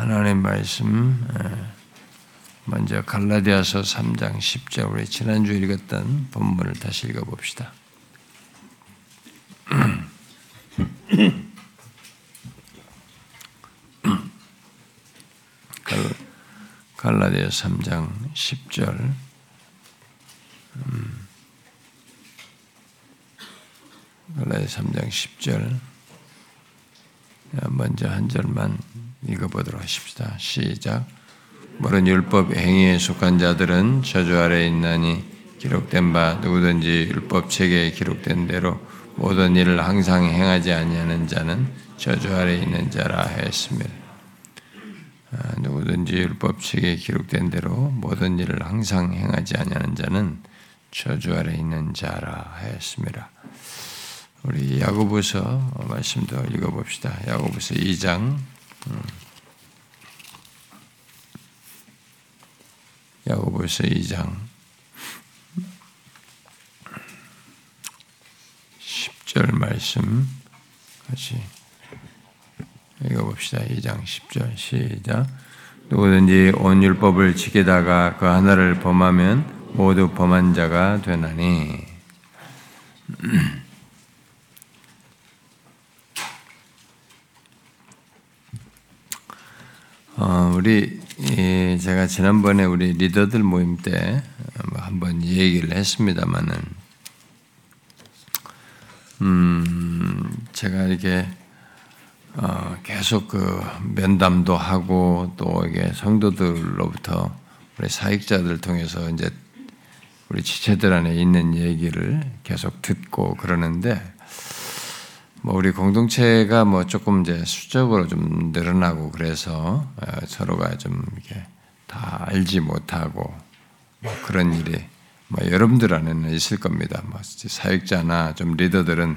하나님 말씀 먼저 갈라디아서 3장 10절 우리 지난주 읽었던 본문을 다시 읽어봅시다. 갈라디아 3장 10절. 갈라디아 3장 10절. 먼저 한 절만 읽어보도록 하십시다. 시작. 모든 율법 행위에 속한 자들은 저주 아래 있나니 기록된 바 누구든지 율법 책에 기록된 대로 모든 일을 항상 행하지 아니하는 자는 저주 아래 있는 자라 했습니다. 아, 누구든지 율법 책에 기록된 대로 모든 일을 항상 행하지 아니하는 자는 저주 아래 있는 자라 했습니다. 우리 야고보서 말씀도 읽어봅시다. 야고보서 2장 음. 야고보서 2장. 10절 말씀 같이 읽어봅시다. 2장 10절 시작. 누구든지 온 율법을 지키다가 그 하나를 범하면 모두 범한 자가 되나니 어, 우리 제가 지난번에 우리 리더들 모임 때 한번 얘기를 했습니다만은 음, 제가 이렇게 어, 계속 그 면담도 하고 또 이게 성도들로부터 우리 사익자들 통해서 이제 우리 지체들 안에 있는 얘기를 계속 듣고 그러는데 뭐 우리 공동체가 뭐 조금 이제 수적으로 좀 늘어나고 그래서 어, 서로가 좀 이렇게 다 알지 못하고 뭐 그런 일이 뭐 여러분들 안에는 있을 겁니다. 뭐 사역자나 좀 리더들은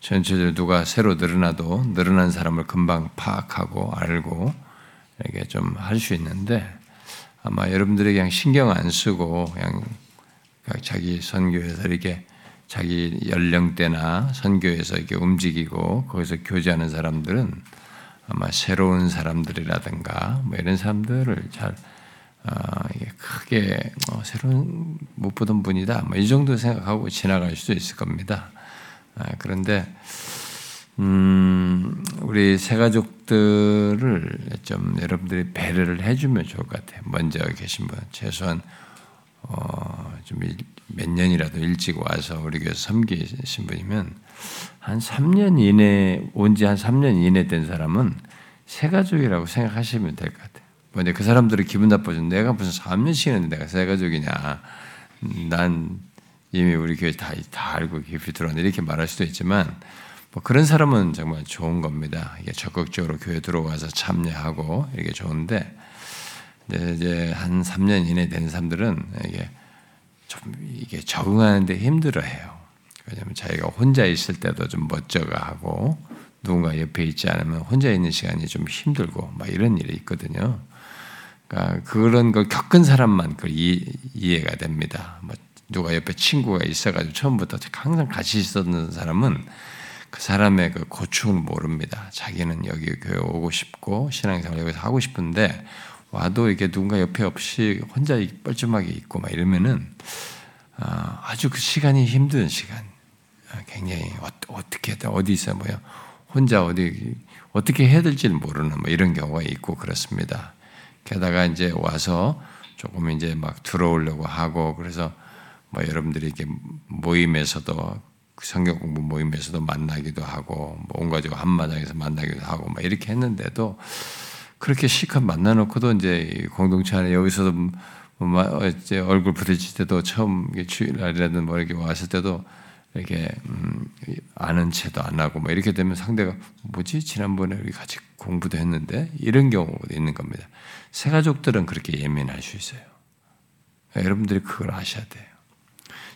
전체적으로 누가 새로 늘어나도 늘어난 사람을 금방 파악하고 알고 이렇게 좀 할 수 있는데 아마 여러분들이 그냥 신경 안 쓰고 그냥 자기 선교에서 이렇게 자기 연령대나 선교에서 이렇게 움직이고 거기서 교제하는 사람들은 아마 새로운 사람들이라든가 뭐 이런 사람들을 잘 어, 크게 어, 새로운 못 보던 분이다 뭐 이 정도 생각하고 지나갈 수도 있을 겁니다. 아, 그런데 음, 우리 새 가족들을 좀 여러분들이 배려를 해주면 좋을 것 같아요. 먼저 계신 분 최소한 어, 좀 몇 년이라도 일찍 와서 우리 교회 섬기신 분이면 한 3년 이내 온지 한 3년 이내 된 사람은 새 가족이라고 생각하시면 될 것 같아요. 근데 그 사람들이 기분 나빠져. 내가 무슨 3년씩 했는데 내가 새 가족이냐. 난 이미 우리 교회 다, 다 알고 깊이 들어왔는데 이렇게 말할 수도 있지만 뭐 그런 사람은 정말 좋은 겁니다. 이게 적극적으로 교회 들어와서 참여하고 이게 좋은데 이제 한 3년 이내 된 사람들은 이게 좀 이게 적응하는데 힘들어해요. 왜냐하면 자기가 혼자 있을 때도 좀 멋져가 하고 누군가 옆에 있지 않으면 혼자 있는 시간이 좀 힘들고 막 이런 일이 있거든요. 그러니까 그런 걸 겪은 사람만 그 이해가 됩니다. 뭐 누가 옆에 친구가 있어가지고 처음부터 항상 같이 있었는 사람은 그 사람의 그 고충을 모릅니다. 자기는 여기 교회 오고 싶고 신앙생활 여기서 하고 싶은데 와도 이게 누군가 옆에 없이 혼자 뻘쭘하게 있고 막 이러면은 아, 아주 그 시간이 힘든 시간, 아, 굉장히 어, 떻게 어디 있어 뭐요 혼자 어디 어떻게 해야 될지 모르는 뭐 이런 경우가 있고 그렇습니다. 게다가 이제 와서 조금 이제 막 들어오려고 하고 그래서 뭐 여러분들이 이렇게 모임에서도 성경 공부 모임에서도 만나기도 하고 뭐 온 가족 한마당에서 만나기도 하고 막 이렇게 했는데도 그렇게 실컷 만나놓고도 이제 공동체 안에 여기서도 뭐 이제 얼굴 부딪힐 때도 처음 주일날이라든 뭐 이렇게 왔을 때도 이렇게 음, 아는 채도 안 하고 뭐 이렇게 되면 상대가 뭐지 지난번에 우리 같이 공부도 했는데 이런 경우도 있는 겁니다. 새 가족들은 그렇게 예민할 수 있어요. 여러분들이 그걸 아셔야 돼요.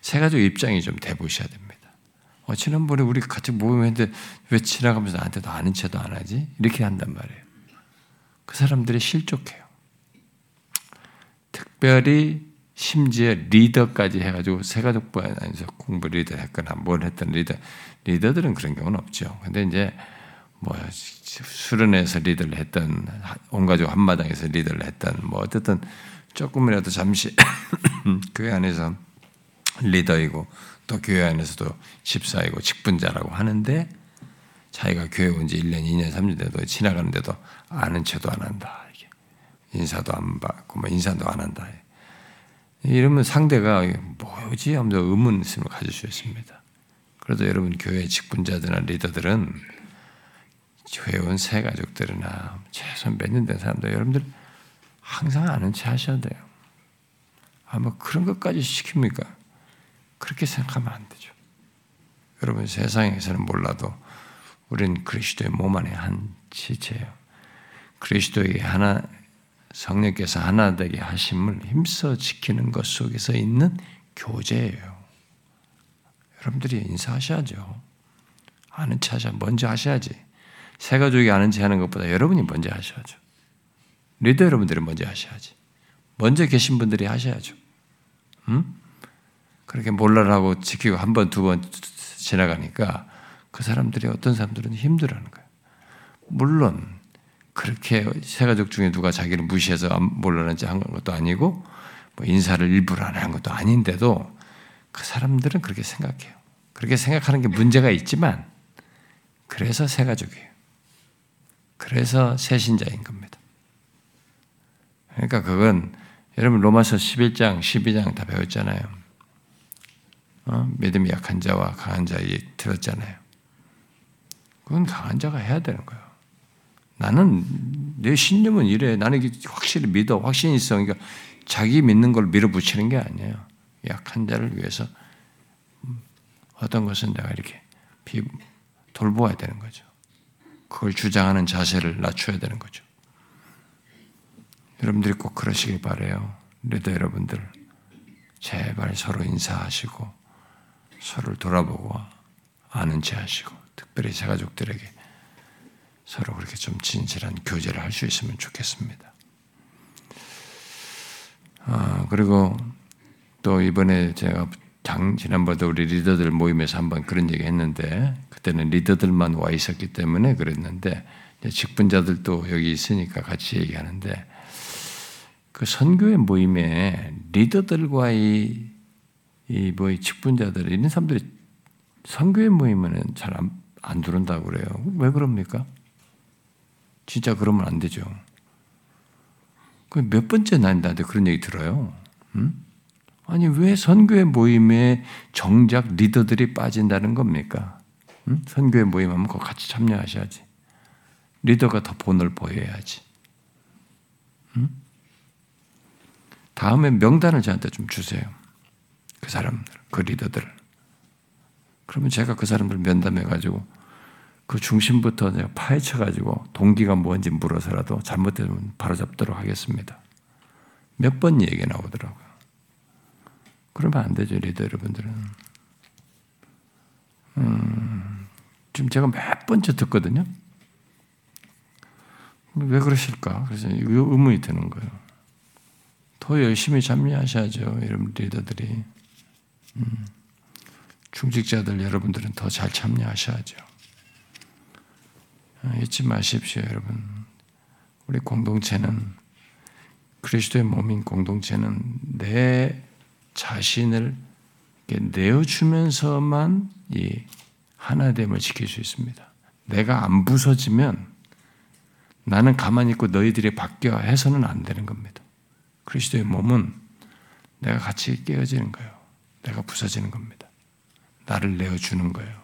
새 가족 입장이 좀 돼보셔야 됩니다. 어, 지난번에 우리 같이 모임했는데 왜 지나가면서 나한테도 아는 채도 안 하지? 이렇게 한단 말이에요. 그 사람들이 실족해요. 특별히 심지어 리더까지 해가지고 세가족부 안에서 공부 리더 했거나 뭘 했던 리더, 리더들은 그런 경우는 없죠. 근데 이제 뭐 수련회에서 리더를 했던 온 가족 한마당에서 리더를 했던 뭐 어쨌든 조금이라도 잠시 교회 안에서 리더이고 또 교회 안에서도 집사이고 직분자라고 하는데 자기가 교회 온 지 1년, 2년, 3년 돼도 지나가는데도 아는 체도 안 한다. 이게. 인사도 안 받고 뭐 인사도 안 한다. 이러면 상대가 뭐지 하면서 의문심을 가질 수 있습니다. 그래도 여러분 교회 직분자들이나 리더들은 온새 가족들이나 최소한 몇 년 된 사람들 여러분들 항상 아는 체 하셔야 돼요. 아마 그런 것까지 시킵니까? 그렇게 생각하면 안 되죠. 여러분 세상에서는 몰라도 우리는 그리스도의 몸 안에 한 지체예요. 그리스도의 하나 성령께서 하나 되게 하심을 힘써 지키는 것 속에서 있는 교제예요. 여러분들이 인사하셔야죠. 아는 체 하셔 먼저 하셔야지. 새 가족이 아는 체 하는 것보다 여러분이 먼저 하셔야죠. 리더 여러분들이 먼저 하셔야지. 먼저 계신 분들이 하셔야죠. 음? 그렇게 몰라라고 지키고 한 번, 두 번 지나가니까 그 사람들이 어떤 사람들은 힘들어하는 거예요. 물론 그렇게 세 가족 중에 누가 자기를 무시해서 몰라는지 한 것도 아니고 뭐 인사를 일부러 안 한 것도 아닌데도 그 사람들은 그렇게 생각해요. 그렇게 생각하는 게 문제가 있지만 그래서 세 가족이에요. 그래서 새 신자인 겁니다. 그러니까 그건 여러분 로마서 11장, 12장 다 배웠잖아요. 어? 믿음이 약한 자와 강한 자 얘기 들었잖아요. 그건 강한 자가 해야 되는 거예요. 나는 내 신념은 이래. 나는 확실히 믿어. 확신이 있어. 그러니까 자기 믿는 걸 밀어붙이는 게 아니에요. 약한 자를 위해서 어떤 것은 내가 이렇게 돌보아야 되는 거죠. 그걸 주장하는 자세를 낮춰야 되는 거죠. 여러분들이 꼭 그러시길 바래요. 리더 여러분들 제발 서로 인사하시고 서로를 돌아보고 아는 체 하시고 특별히 새 가족들에게 서로 그렇게 좀 진실한 교제를 할 수 있으면 좋겠습니다. 아, 그리고 또 이번에 제가 장, 지난번에 우리 리더들 모임에서 한번 그런 얘기 했는데, 그때는 리더들만 와 있었기 때문에 그랬는데, 직분자들도 여기 있으니까 같이 얘기하는데, 그 선교회 모임에 리더들과의 이뭐 직분자들 이런 사람들이 선교회 모임에는 잘 안 안 들어온다고 그래요. 왜 그럽니까? 진짜 그러면 안 되죠. 몇 번째 나한테 그런 얘기 들어요. 음? 아니 왜 선교회 모임에 정작 리더들이 빠진다는 겁니까? 음? 선교회 모임하면 그 같이 참여하셔야지. 리더가 더 본을 보여야지. 음? 다음에 명단을 저한테 좀 주세요. 그 사람들, 그 리더들. 그러면 제가 그 사람들 면담해가지고 그 중심부터 파헤쳐가지고 동기가 뭔지 물어서라도 잘못되면 바로 잡도록 하겠습니다. 몇 번 얘기 나오더라고요. 그러면 안 되죠, 리더 여러분들은. 음, 지금 제가 몇 번째 듣거든요. 왜 그러실까? 그래서 의문이 드는 거예요. 더 열심히 참여하셔야죠, 여러분 리더들이. 음, 중직자들 여러분들은 더 잘 참여하셔야죠. 아, 잊지 마십시오, 여러분. 우리 공동체는 그리스도의 몸인 공동체는 내 자신을 내어주면서만 이 하나됨을 지킬 수 있습니다. 내가 안 부서지면 나는 가만히 있고 너희들이 바뀌어 해서는 안 되는 겁니다. 그리스도의 몸은 내가 같이 깨어지는 거예요. 내가 부서지는 겁니다. 나를 내어주는 거예요.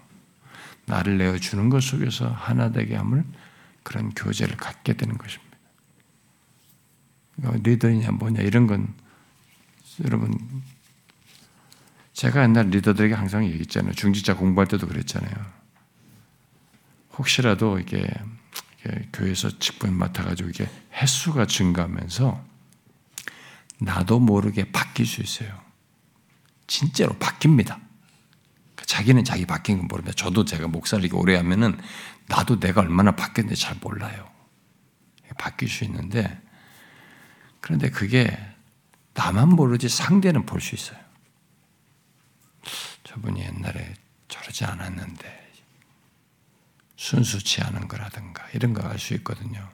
나를 내어주는 것 속에서 하나 되게 함을 그런 교제를 갖게 되는 것입니다. 리더이냐 뭐냐 이런 건 여러분 제가 옛날 리더들에게 항상 얘기했잖아요. 중직자 공부할 때도 그랬잖아요. 혹시라도 이게 교회에서 직분 맡아가지고 이게 횟수가 증가하면서 나도 모르게 바뀔 수 있어요. 진짜로 바뀝니다. 자기는 자기 바뀐 건 모릅니다. 저도 제가 목사를 오래 하면은 나도 내가 얼마나 바뀌었는지 잘 몰라요. 바뀔 수 있는데 그런데 그게 나만 모르지 상대는 볼 수 있어요. 저분이 옛날에 저러지 않았는데 순수치 않은 거라든가 이런 거 알 수 있거든요.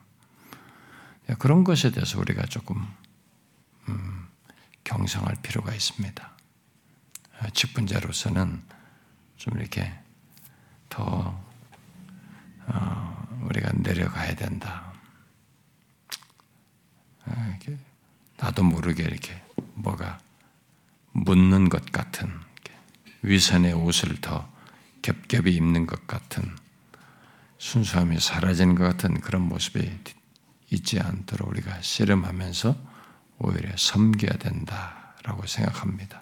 그런 것에 대해서 우리가 조금 음, 경성할 필요가 있습니다. 직분자로서는 좀 이렇게 더 어, 우리가 내려가야 된다. 아, 나도 모르게 이렇게 뭐가 묻는 것 같은 위선의 옷을 더 겹겹이 입는 것 같은 순수함이 사라지는 것 같은 그런 모습이 있지 않도록 우리가 씨름하면서 오히려 섬겨야 된다라고 생각합니다.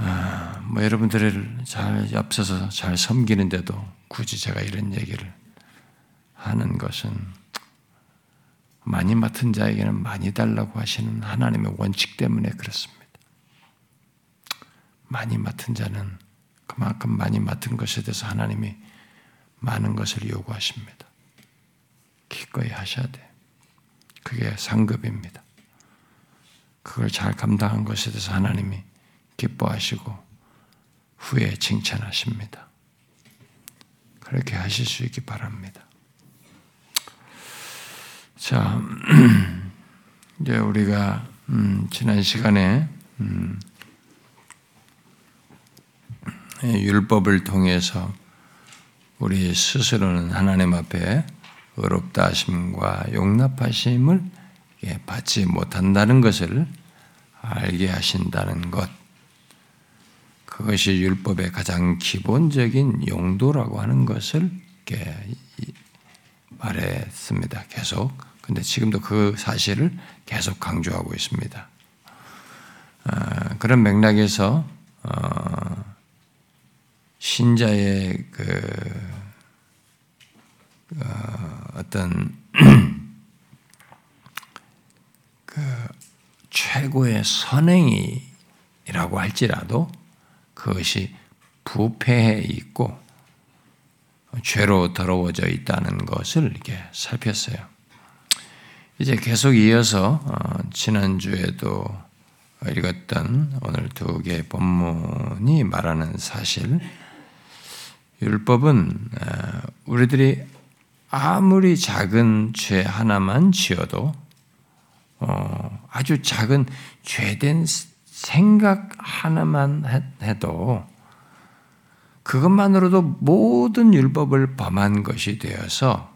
아, 뭐 여러분들을 잘 앞서서 잘 섬기는데도 굳이 제가 이런 얘기를 하는 것은 많이 맡은 자에게는 많이 달라고 하시는 하나님의 원칙 때문에 그렇습니다. 많이 맡은 자는 그만큼 많이 맡은 것에 대해서 하나님이 많은 것을 요구하십니다. 기꺼이 하셔야 돼. 그게 상급입니다. 그걸 잘 감당한 것에 대해서 하나님이 기뻐하시고 후에 칭찬하십니다. 그렇게 하실 수 있기 바랍니다. 자, 이제 우리가 음, 지난 시간에 음, 율법을 통해서 우리 스스로는 하나님 앞에 의롭다 하심과 용납하심을 받지 못한다는 것을 알게 하신다는 것. 그것이 율법의 가장 기본적인 용도라고 하는 것을 말했습니다. 계속. 근데 지금도 그 사실을 계속 강조하고 있습니다. 아, 그런 맥락에서 어, 신자의 그 어, 어떤 그 최고의 선행이라고 할지라도 그것이 부패해 있고 죄로 더러워져 있다는 것을 이렇게 살폈어요. 이제 계속 이어서 어, 지난주에도 읽었던 오늘 두 개의 본문이 말하는 사실, 율법은 어, 우리들이 아무리 작은 죄 하나만 지어도 어, 아주 작은 죄된 생각 하나만 해도 그것만으로도 모든 율법을 범한 것이 되어서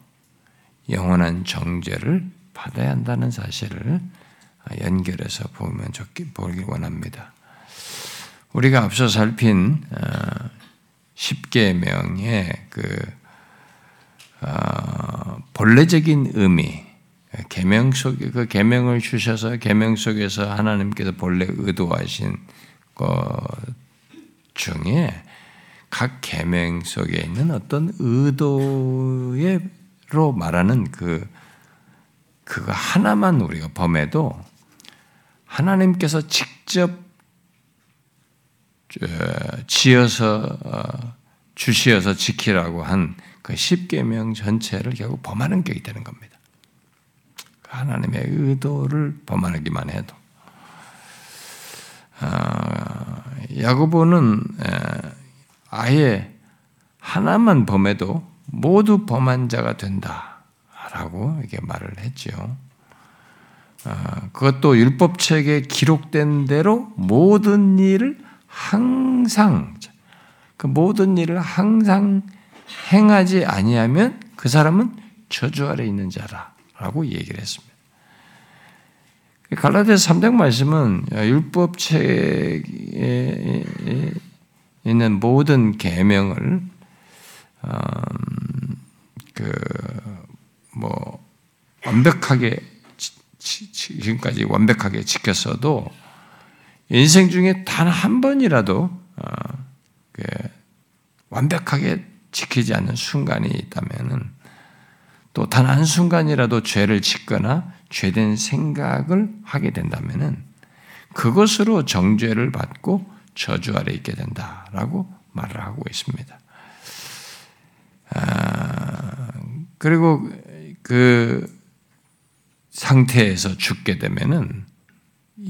영원한 정죄를 받아야 한다는 사실을 연결해서 보면 좋기, 보길 원합니다. 우리가 앞서 살핀 10계명의 어, 그 어, 본래적인 의미, 계명 속에 그 계명을 주셔서 계명 속에서 하나님께서 본래 의도하신 것 중에 각 계명 속에 있는 어떤 의도로 말하는 그 그거 하나만 우리가 범해도 하나님께서 직접 지어서 어, 주시어서 지키라고 한 그 십계명 전체를 결국 범하는 격이 되는 겁니다. 하나님의 의도를 범하기만 해도 아, 야고보는 아예 하나만 범해도 모두 범한 자가 된다라고 이렇게 말을 했죠. 아, 그것도 율법책에 기록된 대로 모든 일을 항상 그 모든 일을 항상 행하지 아니하면 그 사람은 저주 아래 있는 자라 라고 얘기를 했습니다. 갈라디아서 3장 말씀은 율법책에 있는 모든 계명을 음, 그뭐 완벽하게 지금까지 완벽하게 지켰어도 인생 중에 단 한 번이라도 어, 그 완벽하게 지키지 않는 순간이 있다면은 또 단 한 순간이라도 죄를 짓거나 죄된 생각을 하게 된다면은 그것으로 정죄를 받고 저주 아래 있게 된다라고 말을 하고 있습니다. 아, 그리고 그 상태에서 죽게 되면은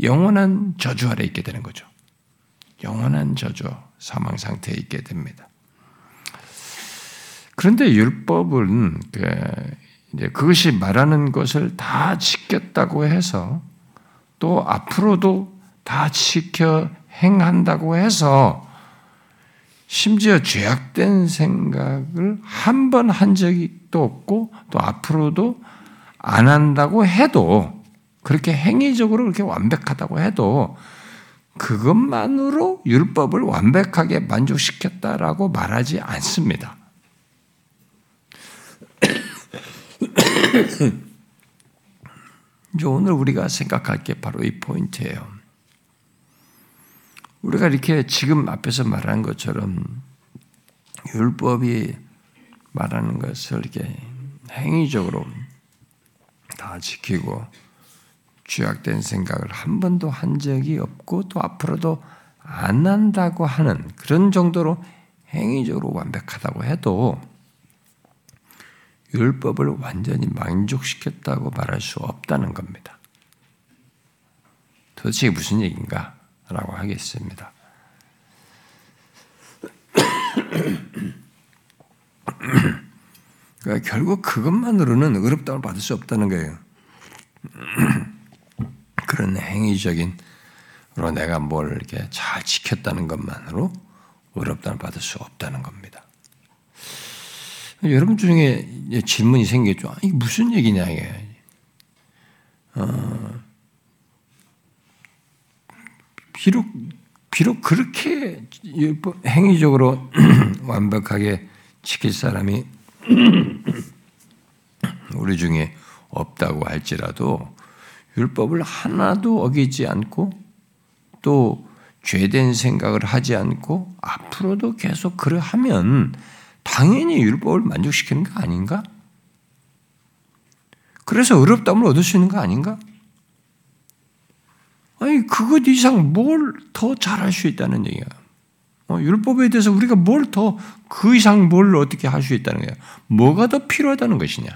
영원한 저주 아래 있게 되는 거죠. 영원한 저주, 사망 상태에 있게 됩니다. 그런데 율법은 그 이제 그것이 말하는 것을 다 지켰다고 해서 또 앞으로도 다 지켜 행한다고 해서 심지어 죄악된 생각을 한번한 적이 또 없고 또 앞으로도 안 한다고 해도 그렇게 행위적으로 그렇게 완벽하다고 해도 그것만으로 율법을 완벽하게 만족시켰다라고 말하지 않습니다. 이제 오늘 우리가 생각할 게 바로 이 포인트예요. 우리가 이렇게 지금 앞에서 말한 것처럼 율법이 말하는 것을 이렇게 행위적으로 다 지키고 죄악된 생각을 한 번도 한 적이 없고 또 앞으로도 안 한다고 하는 그런 정도로 행위적으로 완벽하다고 해도 율법을 완전히 만족시켰다고 말할 수 없다는 겁니다. 도대체 무슨 얘기인가? 라고 하겠습니다. 그러니까 결국 그것만으로는 의롭다을 받을 수 없다는 거예요. 그런 행위적인 로 내가 뭘 이렇게 잘 지켰다는 것만으로 의롭다을 받을 수 없다는 겁니다. 여러분 중에 질문이 생겼죠. 이게 무슨 얘기냐 이게. 어, 비록 비록 그렇게 행위적으로 완벽하게 지킬 사람이 우리 중에 없다고 할지라도 율법을 하나도 어기지 않고 또 죄된 생각을 하지 않고 앞으로도 계속 그러하면 당연히 율법을 만족시키는 거 아닌가? 그래서 의롭다움을 얻을 수 있는 거 아닌가? 아니 그것 이상 뭘 더 잘할 수 있다는 얘기야. 어, 율법에 대해서 우리가 뭘 더 그 이상 뭘 어떻게 할 수 있다는 거야. 뭐가 더 필요하다는 것이냐?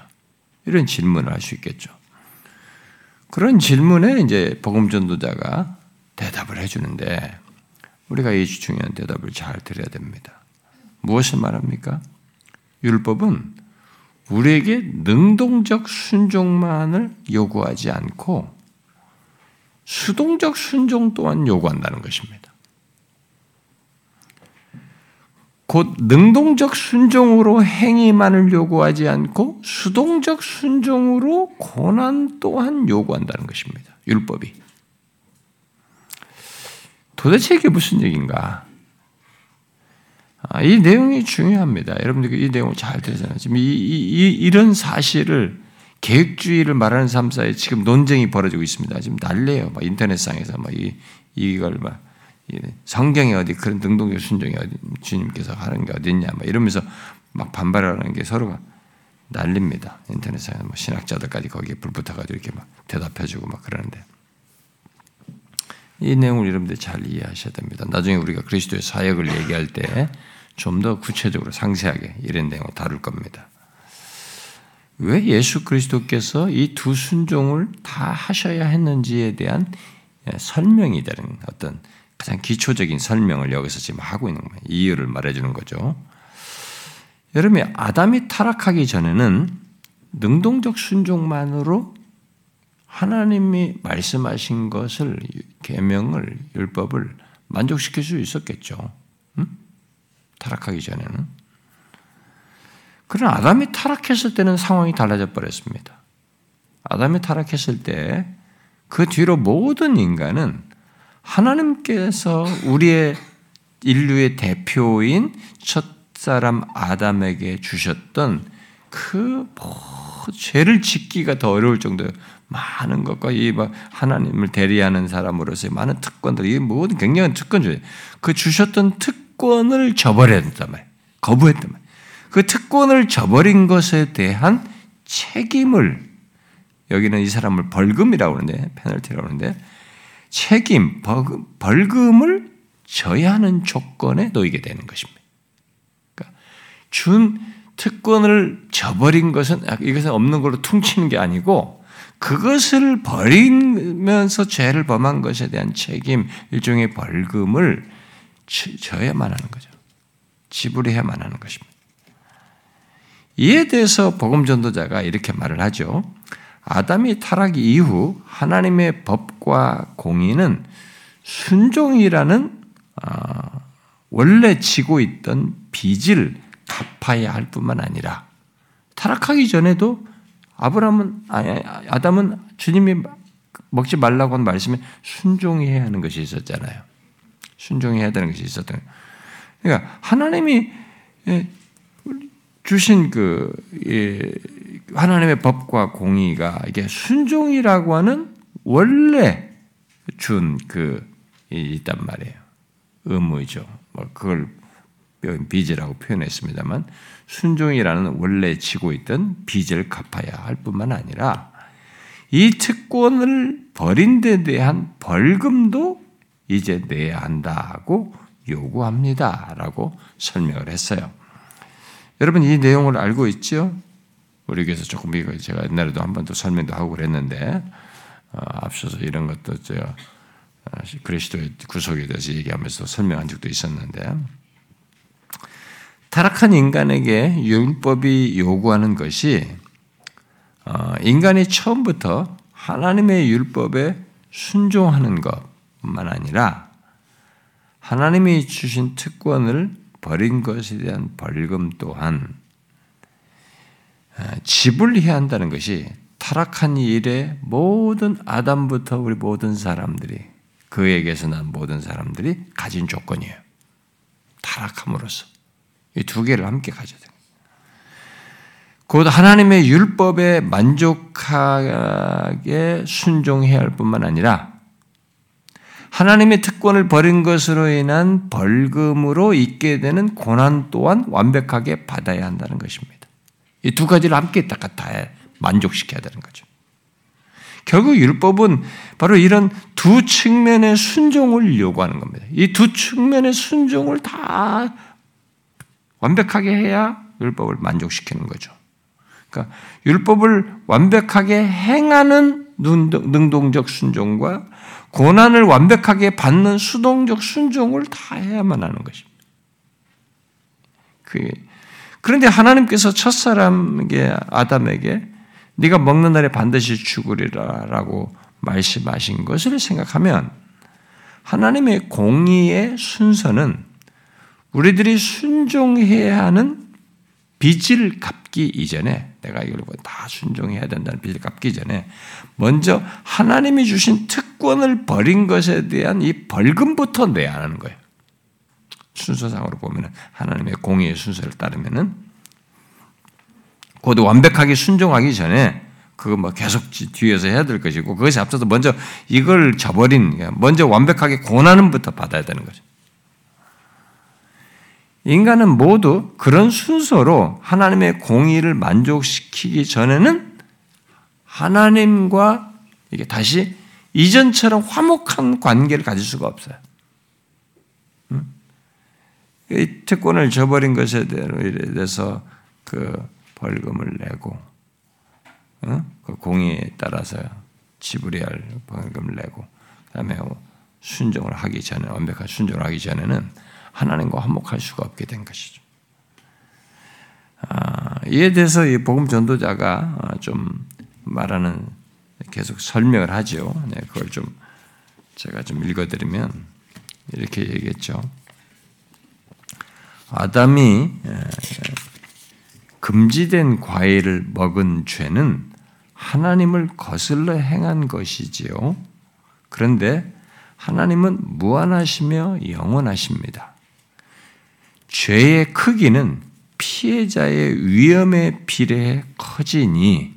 이런 질문을 할 수 있겠죠. 그런 질문에 이제 복음 전도자가 대답을 해주는데 우리가 이 중요한 대답을 잘 드려야 됩니다. 무엇을 말합니까? 율법은 우리에게 능동적 순종만을 요구하지 않고 수동적 순종 또한 요구한다는 것입니다. 곧 능동적 순종으로 행위만을 요구하지 않고 수동적 순종으로 고난 또한 요구한다는 것입니다. 율법이. 도대체 이게 무슨 얘기인가? 아, 이 내용이 중요합니다. 여러분들 이 내용을 잘 들으잖아요. 지금 이, 이, 이런 사실을 계획주의를 말하는 삶 사이에 지금 논쟁이 벌어지고 있습니다. 지금 난리예요. 막 인터넷상에서 막 이, 이걸 막 성경에 어디 그런 등동적 순종이 어디 주님께서 하는 게 어딨냐 막 이러면서 막 반발하는 게 서로가 난립니다. 인터넷상에 뭐 신학자들까지 거기에 불 붙어가지고 이렇게 막 대답해주고 막 그러는데 이 내용을 여러분들 잘 이해하셔야 됩니다. 나중에 우리가 그리스도의 사역을 얘기할 때 좀 더 구체적으로 상세하게 이런 내용을 다룰 겁니다. 왜 예수 그리스도께서 이 두 순종을 다 하셔야 했는지에 대한 예, 설명이 되는 어떤 가장 기초적인 설명을 여기서 지금 하고 있는 거예요. 이유를 말해주는 거죠. 여러분이 아담이 타락하기 전에는 능동적 순종만으로 하나님이 말씀하신 것을 계명을 율법을 만족시킬 수 있었겠죠. 응? 타락하기 전에는. 그러나 아담이 타락했을 때는 상황이 달라져 버렸습니다. 아담이 타락했을 때 그 뒤로 모든 인간은 하나님께서 우리의 인류의 대표인 첫 사람 아담에게 주셨던 그 죄를 짓기가 더 어려울 정도로 많은 것과 이 하나님을 대리하는 사람으로서의 많은 특권들, 이 모든 굉장한 특권들, 그 주셨던 특 권을 저버려야 된단 말이에요. 거부했단 말이에요. 그 특권을 저버린 것에 대한 책임을 여기는 이 사람을 벌금이라고 하는데 페널티라고 하는데 책임 벌금을 져야 하는 조건에 놓이게 되는 것입니다. 그러니까 준 특권을 저버린 것은 이것은 없는 걸로 퉁치는 게 아니고 그것을 버리면서 죄를 범한 것에 대한 책임 일종의 벌금을 져야만 하는 거죠. 지불해야만 하는 것입니다. 이에 대해서 복음 전도자가 이렇게 말을 하죠. 아담이 타락 이후 하나님의 법과 공의는 순종이라는 아, 원래 지고 있던 빚을 갚아야 할 뿐만 아니라 타락하기 전에도 아브라함은 아니 아담은 주님이 먹지 말라고 한 말씀에 순종해야 하는 것이 있었잖아요. 순종해야 되는 것이 있었던. 그러니까 하나님이 예, 주신 그 하나님의 법과 공의가 이게 순종이라고 하는 원래 준 그 있단 말이에요. 의무죠. 뭐 그걸 빚이라고 표현했습니다만 순종이라는 원래 지고 있던 빚을 갚아야 할 뿐만 아니라 이 특권을 버린 데 대한 벌금도 이제 내야 한다고 요구합니다라고 설명을 했어요. 여러분 이 내용을 알고 있죠? 우리 교회에서 조금 이거 제가 옛날에도 한 번 더 설명도 하고 그랬는데 어, 앞서서 이런 것도 제가 어, 그리스도의 구속에 대해서 얘기하면서 설명한 적도 있었는데 타락한 인간에게 율법이 요구하는 것이 어, 인간이 처음부터 하나님의 율법에 순종하는 것 뿐만 아니라 하나님이 주신 특권을 버린 것에 대한 벌금 또한 지불해야 한다는 것이 타락한 일에 모든 아담부터 우리 모든 사람들이 그에게서 난 모든 사람들이 가진 조건이에요. 타락함으로써 이 두 개를 함께 가져야 돼요. 곧 하나님의 율법에 만족하게 순종해야 할 뿐만 아니라 하나님의 특권을 버린 것으로 인한 벌금으로 있게 되는 고난 또한 완벽하게 받아야 한다는 것입니다. 이 두 가지를 함께 다 만족시켜야 되는 거죠. 결국 율법은 바로 이런 두 측면의 순종을 요구하는 겁니다. 이 두 측면의 순종을 다 완벽하게 해야 율법을 만족시키는 거죠. 그러니까 율법을 완벽하게 행하는 능동적 순종과 고난을 완벽하게 받는 수동적 순종을 다 해야만 하는 것입니다. 그 그런데 하나님께서 첫사람에게 아담에게 네가 먹는 날에 반드시 죽으리라라고 말씀하신 것을 생각하면 하나님의 공의의 순서는 우리들이 순종해야 하는 빚을 갚기 이전에 내가 이걸 다 순종해야 된다는 빚을 갚기 전에 먼저 하나님이 주신 특권을 버린 것에 대한 이 벌금부터 내야 하는 거예요. 순서상으로 보면 하나님의 공의의 순서를 따르면은 곧 완벽하게 순종하기 전에 그거 뭐 계속 뒤에서 해야 될 것이고 그것이 앞서서 먼저 이걸 저버린 먼저 완벽하게 고난은부터 받아야 되는 거죠. 인간은 모두 그런 순서로 하나님의 공의를 만족시키기 전에는 하나님과 이게 다시 이전처럼 화목한 관계를 가질 수가 없어요. 이 특권을 저버린 것에 대해서 그 벌금을 내고 그 공의에 따라서 지불해야 할 벌금을 내고 그다음에 순종을 하기 전에 완벽한 순종을 하기 전에는 하나님과 화목할 수가 없게 된 것이죠. 아, 이에 대해서 이 복음 전도자가 아, 좀 말하는 계속 설명을 하죠. 네, 그걸 좀 제가 좀 읽어드리면 이렇게 얘기했죠. 아담이 금지된 과일을 먹은 죄는 하나님을 거슬러 행한 것이지요. 그런데 하나님은 무한하시며 영원하십니다. 죄의 크기는 피해자의 위험에 비례해 커지니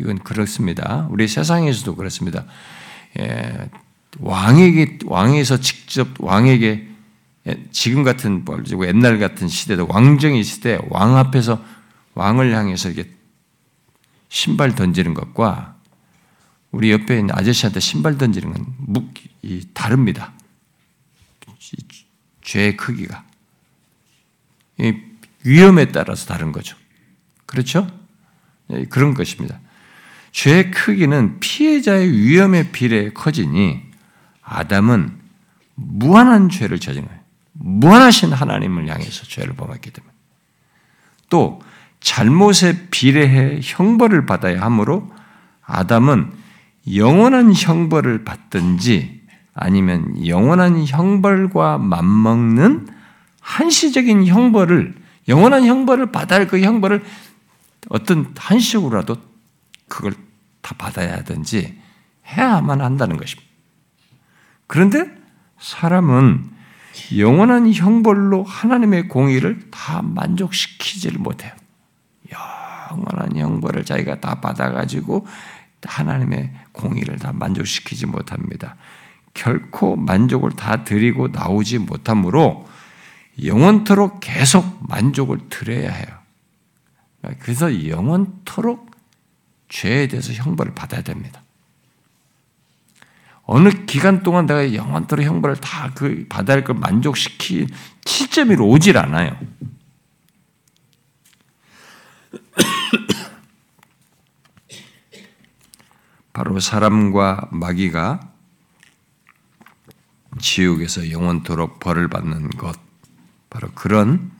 이건 그렇습니다. 우리 세상에서도 그렇습니다. 예, 왕에게 왕에서 직접 왕에게 예, 지금 같은 뭐 옛날 같은 시대도 왕정의 시대 왕 앞에서 왕을 향해서 이렇게 신발 던지는 것과 우리 옆에 있는 아저씨한테 신발 던지는 건 묵, 이, 다릅니다. 죄의 크기가. 위험에 따라서 다른 거죠. 그렇죠? 예, 그런 것입니다. 죄의 크기는 피해자의 위험에 비례해 커지니 아담은 무한한 죄를 저진 거예요. 무한하신 하나님을 향해서 죄를 범했기 때문에. 또 잘못에 비례해 형벌을 받아야 하므로 아담은 영원한 형벌을 받든지 아니면 영원한 형벌과 맞먹는 한시적인 형벌을 영원한 형벌을 받아야 할 그 형벌을 어떤 한시적으로라도 그걸 다 받아야 하든지 해야만 한다는 것입니다. 그런데 사람은 영원한 형벌로 하나님의 공의를 다 만족시키지를 못해요. 영원한 형벌을 자기가 다 받아가지고 하나님의 공의를 다 만족시키지 못합니다. 결코 만족을 다 드리고 나오지 못하므로 영원토록 계속 만족을 드려야 해요. 그래서 영원토록 죄에 대해서 형벌을 받아야 됩니다. 어느 기간 동안 내가 영원토록 형벌을 다 그 받아야 할 걸 만족시키 시점이 오질 않아요. 바로 사람과 마귀가 지옥에서 영원토록 벌을 받는 것, 바로 그런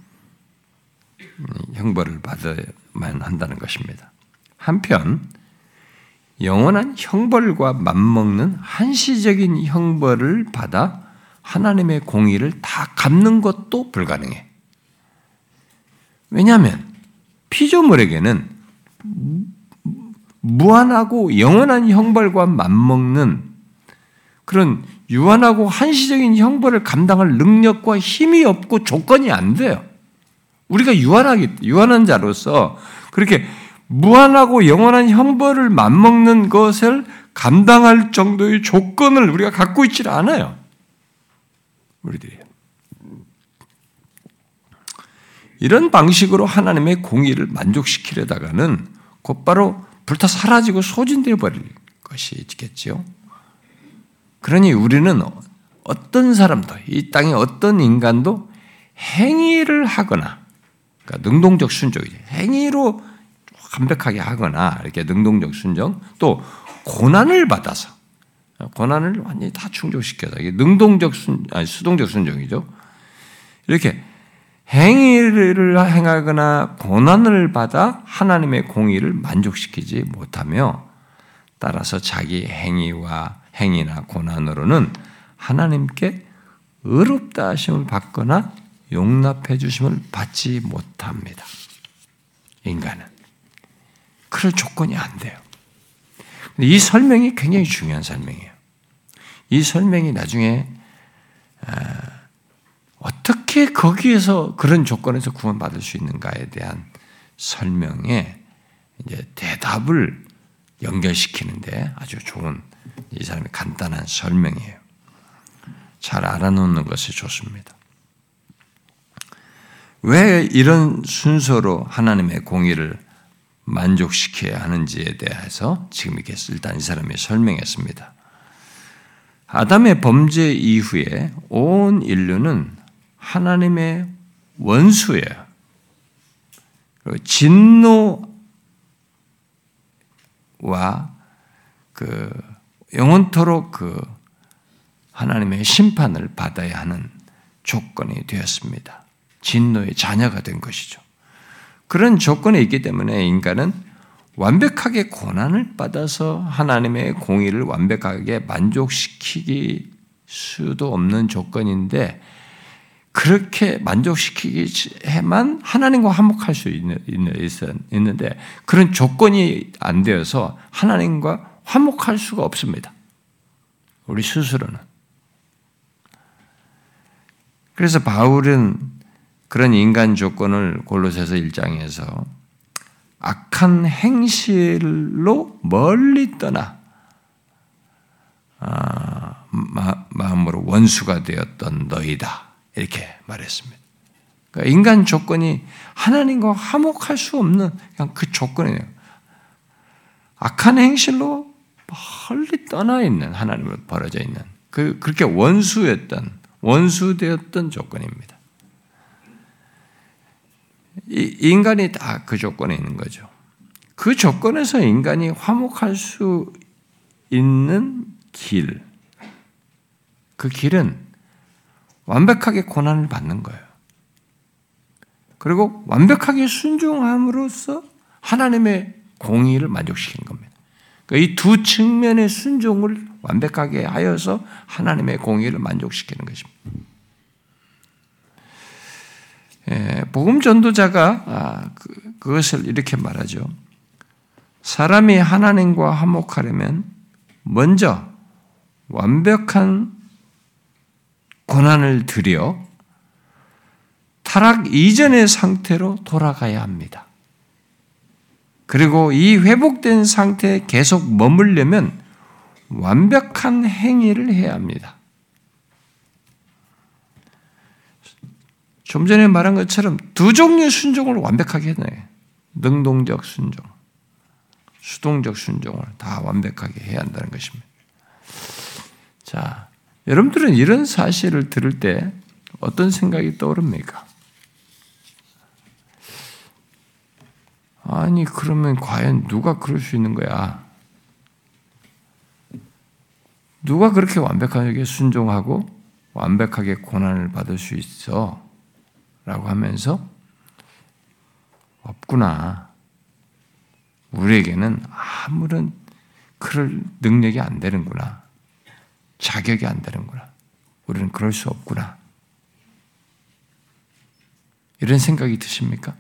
형벌을 받아야만 한다는 것입니다. 한편 영원한 형벌과 맞먹는 한시적인 형벌을 받아 하나님의 공의를 다 갚는 것도 불가능해. 왜냐하면 피조물에게는 무한하고 영원한 형벌과 맞먹는 그런 유한하고 한시적인 형벌을 감당할 능력과 힘이 없고 조건이 안 돼요. 우리가 유한하기, 유한한 자로서 그렇게 무한하고 영원한 형벌을 맞먹는 것을 감당할 정도의 조건을 우리가 갖고 있지 않아요. 우리들이. 이런 방식으로 하나님의 공의를 만족시키려다가는 곧바로 불타 사라지고 소진되어 버릴 것이 있겠지요. 그러니 우리는 어떤 사람도 이 땅의 어떤 인간도 행위를 하거나 그러니까 능동적 순종이죠. 행위로 완벽하게 하거나 이렇게 능동적 순종 또 고난을 받아서 고난을 완전히 다 충족시켜서 이게 능동적 순 아니 수동적 순종이죠. 이렇게 행위를 행하거나 고난을 받아 하나님의 공의를 만족시키지 못하며 따라서 자기 행위와 행위나 고난으로는 하나님께 의롭다 하심을 받거나 용납해 주심을 받지 못합니다. 인간은. 그럴 조건이 안 돼요. 이 설명이 굉장히 중요한 설명이에요. 이 설명이 나중에 아, 어떻게 거기에서 그런 조건에서 구원받을 수 있는가에 대한 설명에 이제 대답을 연결시키는데 아주 좋은 이 사람의 간단한 설명이에요. 잘 알아놓는 것이 좋습니다. 왜 이런 순서로 하나님의 공의를 만족시켜야 하는지에 대해서 지금 이렇게 일단 이 사람이 설명했습니다. 아담의 범죄 이후에 온 인류는 하나님의 원수예요. 진노와 그 영원토록 그 하나님의 심판을 받아야 하는 조건이 되었습니다. 진노의 자녀가 된 것이죠. 그런 조건에 있기 때문에 인간은 완벽하게 고난을 받아서 하나님의 공의를 완벽하게 만족시키기 수도 없는 조건인데 그렇게 만족시키기 해만 하나님과 화목할 수 있는, 있는데 그런 조건이 안 되어서 하나님과 화목할 수가 없습니다. 우리 스스로는. 그래서 바울은 그런 인간 조건을 골로새서 1장에서 악한 행실로 멀리 떠나 아, 마 음으로 원수가 되었던 너희다. 이렇게 말했습니다. 그러니까 인간 조건이 하나님과 화목할 수 없는 그냥 그 조건이에요. 악한 행실로 멀리 떠나 있는 하나님을 벌어져 있는 그 그렇게 원수였던 원수되었던 조건입니다. 이 인간이 다 그 조건에 있는 거죠. 그 조건에서 인간이 화목할 수 있는 길, 그 길은 완벽하게 고난을 받는 거예요. 그리고 완벽하게 순종함으로써 하나님의 공의를 만족시키는 겁니다. 그러니까 이두 측면의 순종을 완벽하게 하여서 하나님의 공의를 만족시키는 것입니다. 예, 복음 전도자가 아, 그, 그것을 이렇게 말하죠. 사람이 하나님과 화목하려면 먼저 완벽한 고난을 들여 타락 이전의 상태로 돌아가야 합니다. 그리고 이 회복된 상태에 계속 머물려면 완벽한 행위를 해야 합니다. 좀 전에 말한 것처럼 두 종류의 순종을 완벽하게 해내. 능동적 순종, 수동적 순종을 다 완벽하게 해야 한다는 것입니다. 자, 여러분들은 이런 사실을 들을 때 어떤 생각이 떠오릅니까? 아니, 그러면 과연 누가 그럴 수 있는 거야? 누가 그렇게 완벽하게 순종하고 완벽하게 고난을 받을 수 있어? 라고 하면서 없구나. 우리에게는 아무런 그럴 능력이 안 되는구나. 자격이 안 되는구나. 우리는 그럴 수 없구나. 이런 생각이 드십니까?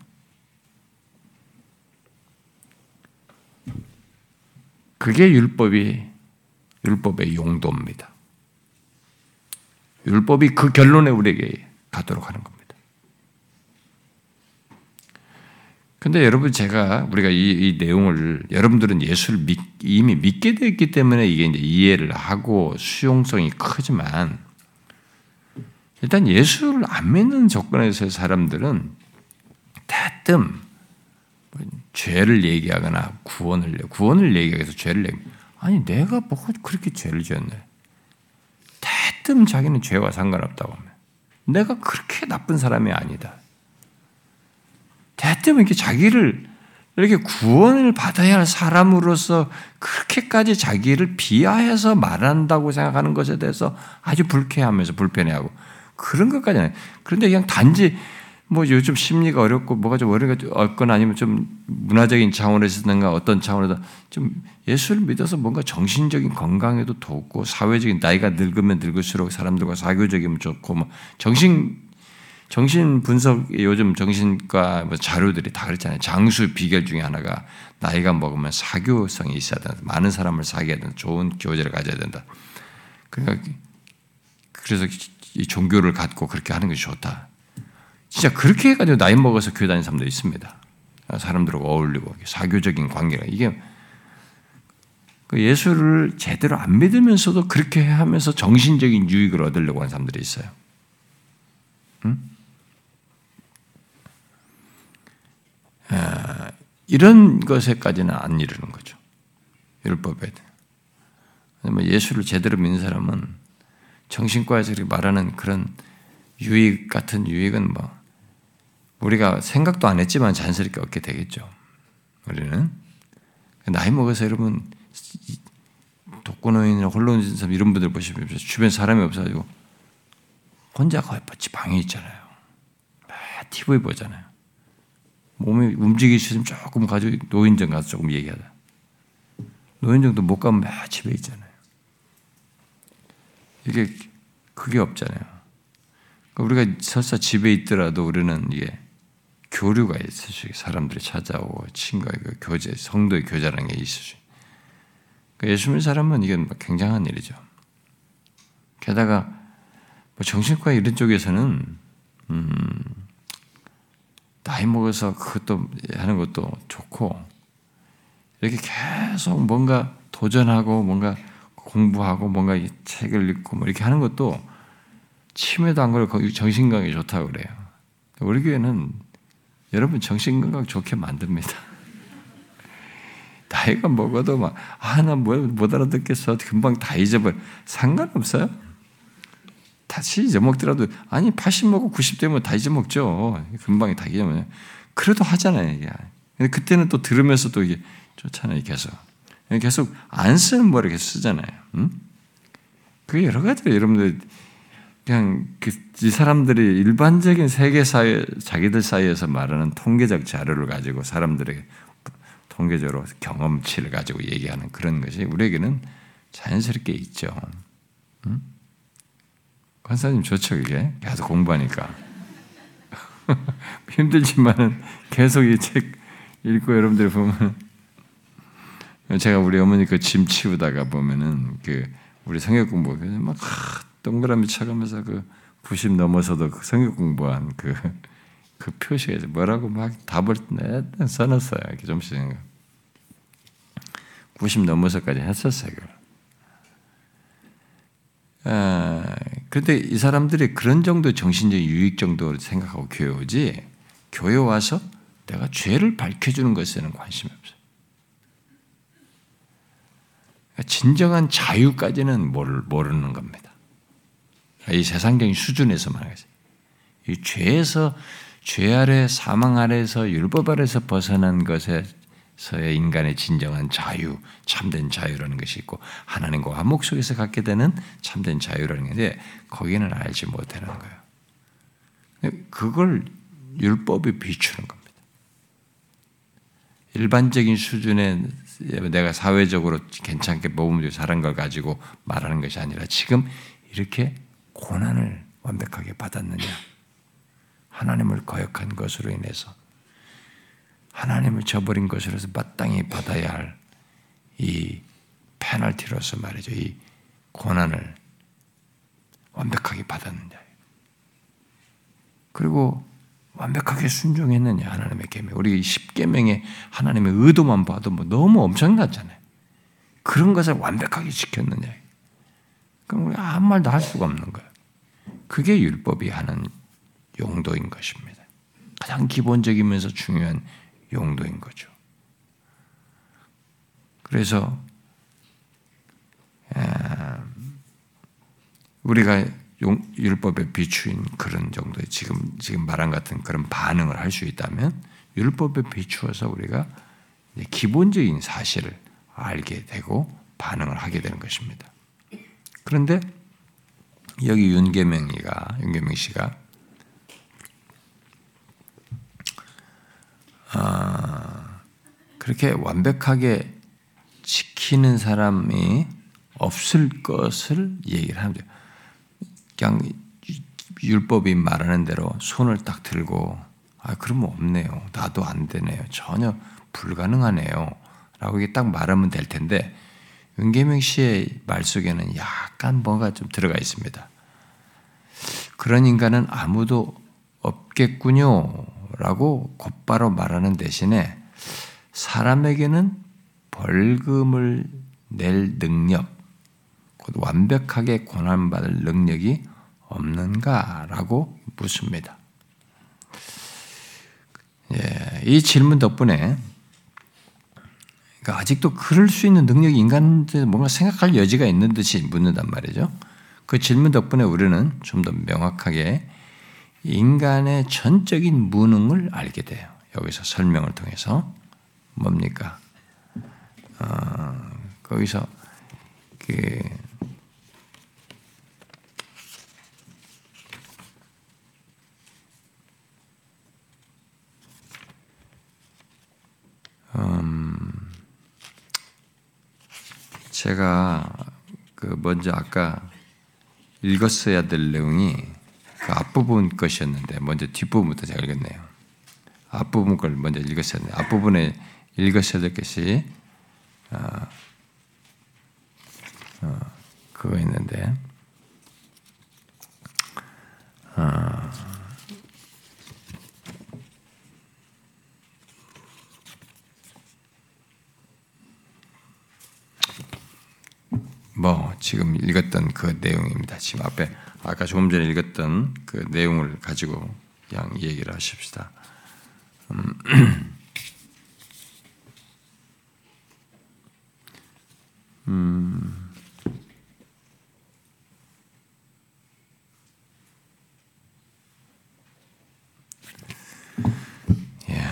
그게 율법이 율법의 용도입니다. 율법이 그 결론에 우리에게 가도록 하는 겁니다. 근데 여러분 제가 우리가 이, 이 내용을 여러분들은 예수를 믿, 이미 믿게 됐기 때문에 이게 이제 이해를 하고 수용성이 크지만 일단 예수를 안 믿는 조건에서의 사람들은 대뜸 죄를 얘기하거나 구원을 구원을 얘기해서 죄를 얘기 아니 내가 뭐 그렇게 죄를 지었네. 대뜸 자기는 죄와 상관없다고 하면 내가 그렇게 나쁜 사람이 아니다. 대뜸 이렇게 자기를 이렇게 구원을 받아야 할 사람으로서 그렇게까지 자기를 비하해서 말한다고 생각하는 것에 대해서 아주 불쾌하면서 불편해하고 그런 것까지는 그런데 그냥 단지 뭐 요즘 심리가 어렵고 뭐가 좀 어렵거나 아니면 좀 문화적인 차원에서든가 어떤 차원에서 좀 예수를 믿어서 뭔가 정신적인 건강에도 돕고 사회적인 나이가 늙으면 늙을수록 사람들과 사교적이면 좋고 뭐 정신 정신 분석 요즘 정신과 뭐 자료들이 다 그렇잖아요. 장수 비결 중에 하나가 나이가 먹으면 사교성이 있어야 된다. 많은 사람을 사귀어야 된다. 좋은 교제를 가져야 된다. 그러니까 그래서 이 종교를 갖고 그렇게 하는 것이 좋다. 진짜 그렇게 해가지고 나이 먹어서 교회 다니는 사람도 있습니다. 사람들하고 어울리고 사교적인 관계가 이게 그 예수를 제대로 안 믿으면서도 그렇게 하면서 정신적인 유익을 얻으려고 하는 사람들이 있어요. 응? 이런 것에까지는 안 이르는 거죠. 율법에. 뭐 예수를 제대로 믿는 사람은 정신과에서 말하는 그런 유익 같은 유익은 뭐 우리가 생각도 안 했지만 자연스럽게 얻게 되겠죠. 우리는 나이 먹어서 여러분 독거노인이나 홀로인 사람 이런 분들 보시면 주변 사람이 없어가지고 혼자 거의 방에 있잖아요. TV 보잖아요. 몸이 움직이기 싫으면 조금 가지고 노인정 가서 조금 얘기하다. 노인정도 못 가면 매 집에 있잖아요. 이게 그게 없잖아요. 그러니까 우리가 설사 집에 있더라도 우리는 이게 교류가 있어요. 사람들이 찾아오고 친구의 그 교제, 성도의 교제라는 게 있어요. 그러니까 예수 믿는 사람은 이게 뭐 굉장한 일이죠. 게다가 뭐 정신과 이런 쪽에서는 음, 나이 먹어서 그것도 하는 것도 좋고 이렇게 계속 뭔가 도전하고 뭔가 공부하고 뭔가 책을 읽고 뭐 이렇게 하는 것도 치매도 안 걸고 정신건강에 좋다고 그래요. 우리 교회는 여러분 정신건강 좋게 만듭니다. 나이가 먹어도 막, 아, 나못 알아듣겠어. 금방 다 잊어버려. 상관없어요. 다시 잊어먹더라도 아니 80 먹고 90 되면 다 잊어먹죠. 금방 다 잊어먹어요. 그래도 하잖아요. 이게. 근데 그때는 또 들으면서 또 이게 좋잖아요. 계속 계속 안 쓰는 머리 계속 쓰잖아요. 음? 그게 여러 가지 여러분들 그냥 그, 이 사람들이 일반적인 세계 사회 자기들 사이에서 말하는 통계적 자료를 가지고 사람들에게 통계적으로 경험치를 가지고 얘기하는 그런 것이 우리에게는 자연스럽게 있죠. 응? 관사님 좋죠, 이게 계속 공부하니까 힘들지만 계속 이 책 읽고 여러분들이 보면 제가 우리 어머니 그 짐 치우다가 보면은 그 우리 성역 공부 막 동그라미 쳐가면서 그 90 넘어서도 그 성역 공부한 그, 그 표시에 뭐라고 막 답을 써놨어요. 좀씩. 90 넘어서까지 했었어요. 아, 그런데 이 사람들이 그런 정도 정신적 유익 정도로 생각하고 교회 오지, 교회 와서 내가 죄를 밝혀주는 것에는 관심이 없어요. 진정한 자유까지는 모르는 겁니다. 이 세상적인 수준에서 말하겠어요. 이 죄에서 죄 아래 사망 아래에서 율법 아래에서 벗어난 것에서의 인간의 진정한 자유, 참된 자유라는 것이 있고 하나님과 화목 속에서 갖게 되는 참된 자유라는 건데 거기는 알지 못하는 거예요. 그걸 율법이 비추는 겁니다. 일반적인 수준의 내가 사회적으로 괜찮게 모범적으로 살은 걸 가지고 말하는 것이 아니라 지금 이렇게 고난을 완벽하게 받았느냐? 하나님을 거역한 것으로 인해서 하나님을 저버린 것으로서 마땅히 받아야 할 이 페널티로서 말이죠. 이 고난을 완벽하게 받았느냐. 그리고 완벽하게 순종했느냐 하나님의 계명. 우리 십계명의 하나님의 의도만 봐도 뭐 너무 엄청났잖아요. 그런 것을 완벽하게 지켰느냐. 그럼 우리 아무 말도 할 수가 없는 거예요. 그게 율법이 하는 용도인 것입니다. 가장 기본적이면서 중요한 용도인 거죠. 그래서 우리가 율법에 비추인 그런 정도의 지금 지금 말한 같은 그런 반응을 할 수 있다면 율법에 비추어서 우리가 기본적인 사실을 알게 되고 반응을 하게 되는 것입니다. 그런데 여기 윤계명이가 윤계명 씨가 아, 그렇게 완벽하게 지키는 사람이 없을 것을 얘기를 합니다. 그냥 율법이 말하는 대로 손을 딱 들고 아 그러면 없네요. 나도 안 되네요. 전혀 불가능하네요. 라고 이게 딱 말하면 될 텐데 윤계명 씨의 말 속에는 약간 뭔가 좀 들어가 있습니다. 그런 인간은 아무도 없겠군요. 라고 곧바로 말하는 대신에 사람에게는 벌금을 낼 능력, 곧 완벽하게 고난받을 능력이 없는가라고 묻습니다. 예, 이 질문 덕분에 그러니까 아직도 그럴 수 있는 능력이 인간한테 뭔가 생각할 여지가 있는 듯이 묻는단 말이죠. 그 질문 덕분에 우리는 좀 더 명확하게 인간의 전적인 무능을 알게 돼요. 여기서 설명을 통해서 뭡니까? 어, 거기서 그 음, 제가 그 먼저 아까 읽었어야 될 내용이 그 앞부분 것이었는데 먼저 뒷부분부터 제가 읽었네요. 앞부분 걸 먼저 돼. 앞부분에 읽었어야 될 것이 어, 어, 그거 있는데 어, 뭐 지금 읽었던 그 내용입니다. 지금 앞에 아까 조금 전에 읽었던 그 내용을 가지고 그냥 얘기를 하십시다. 음, 음, 예,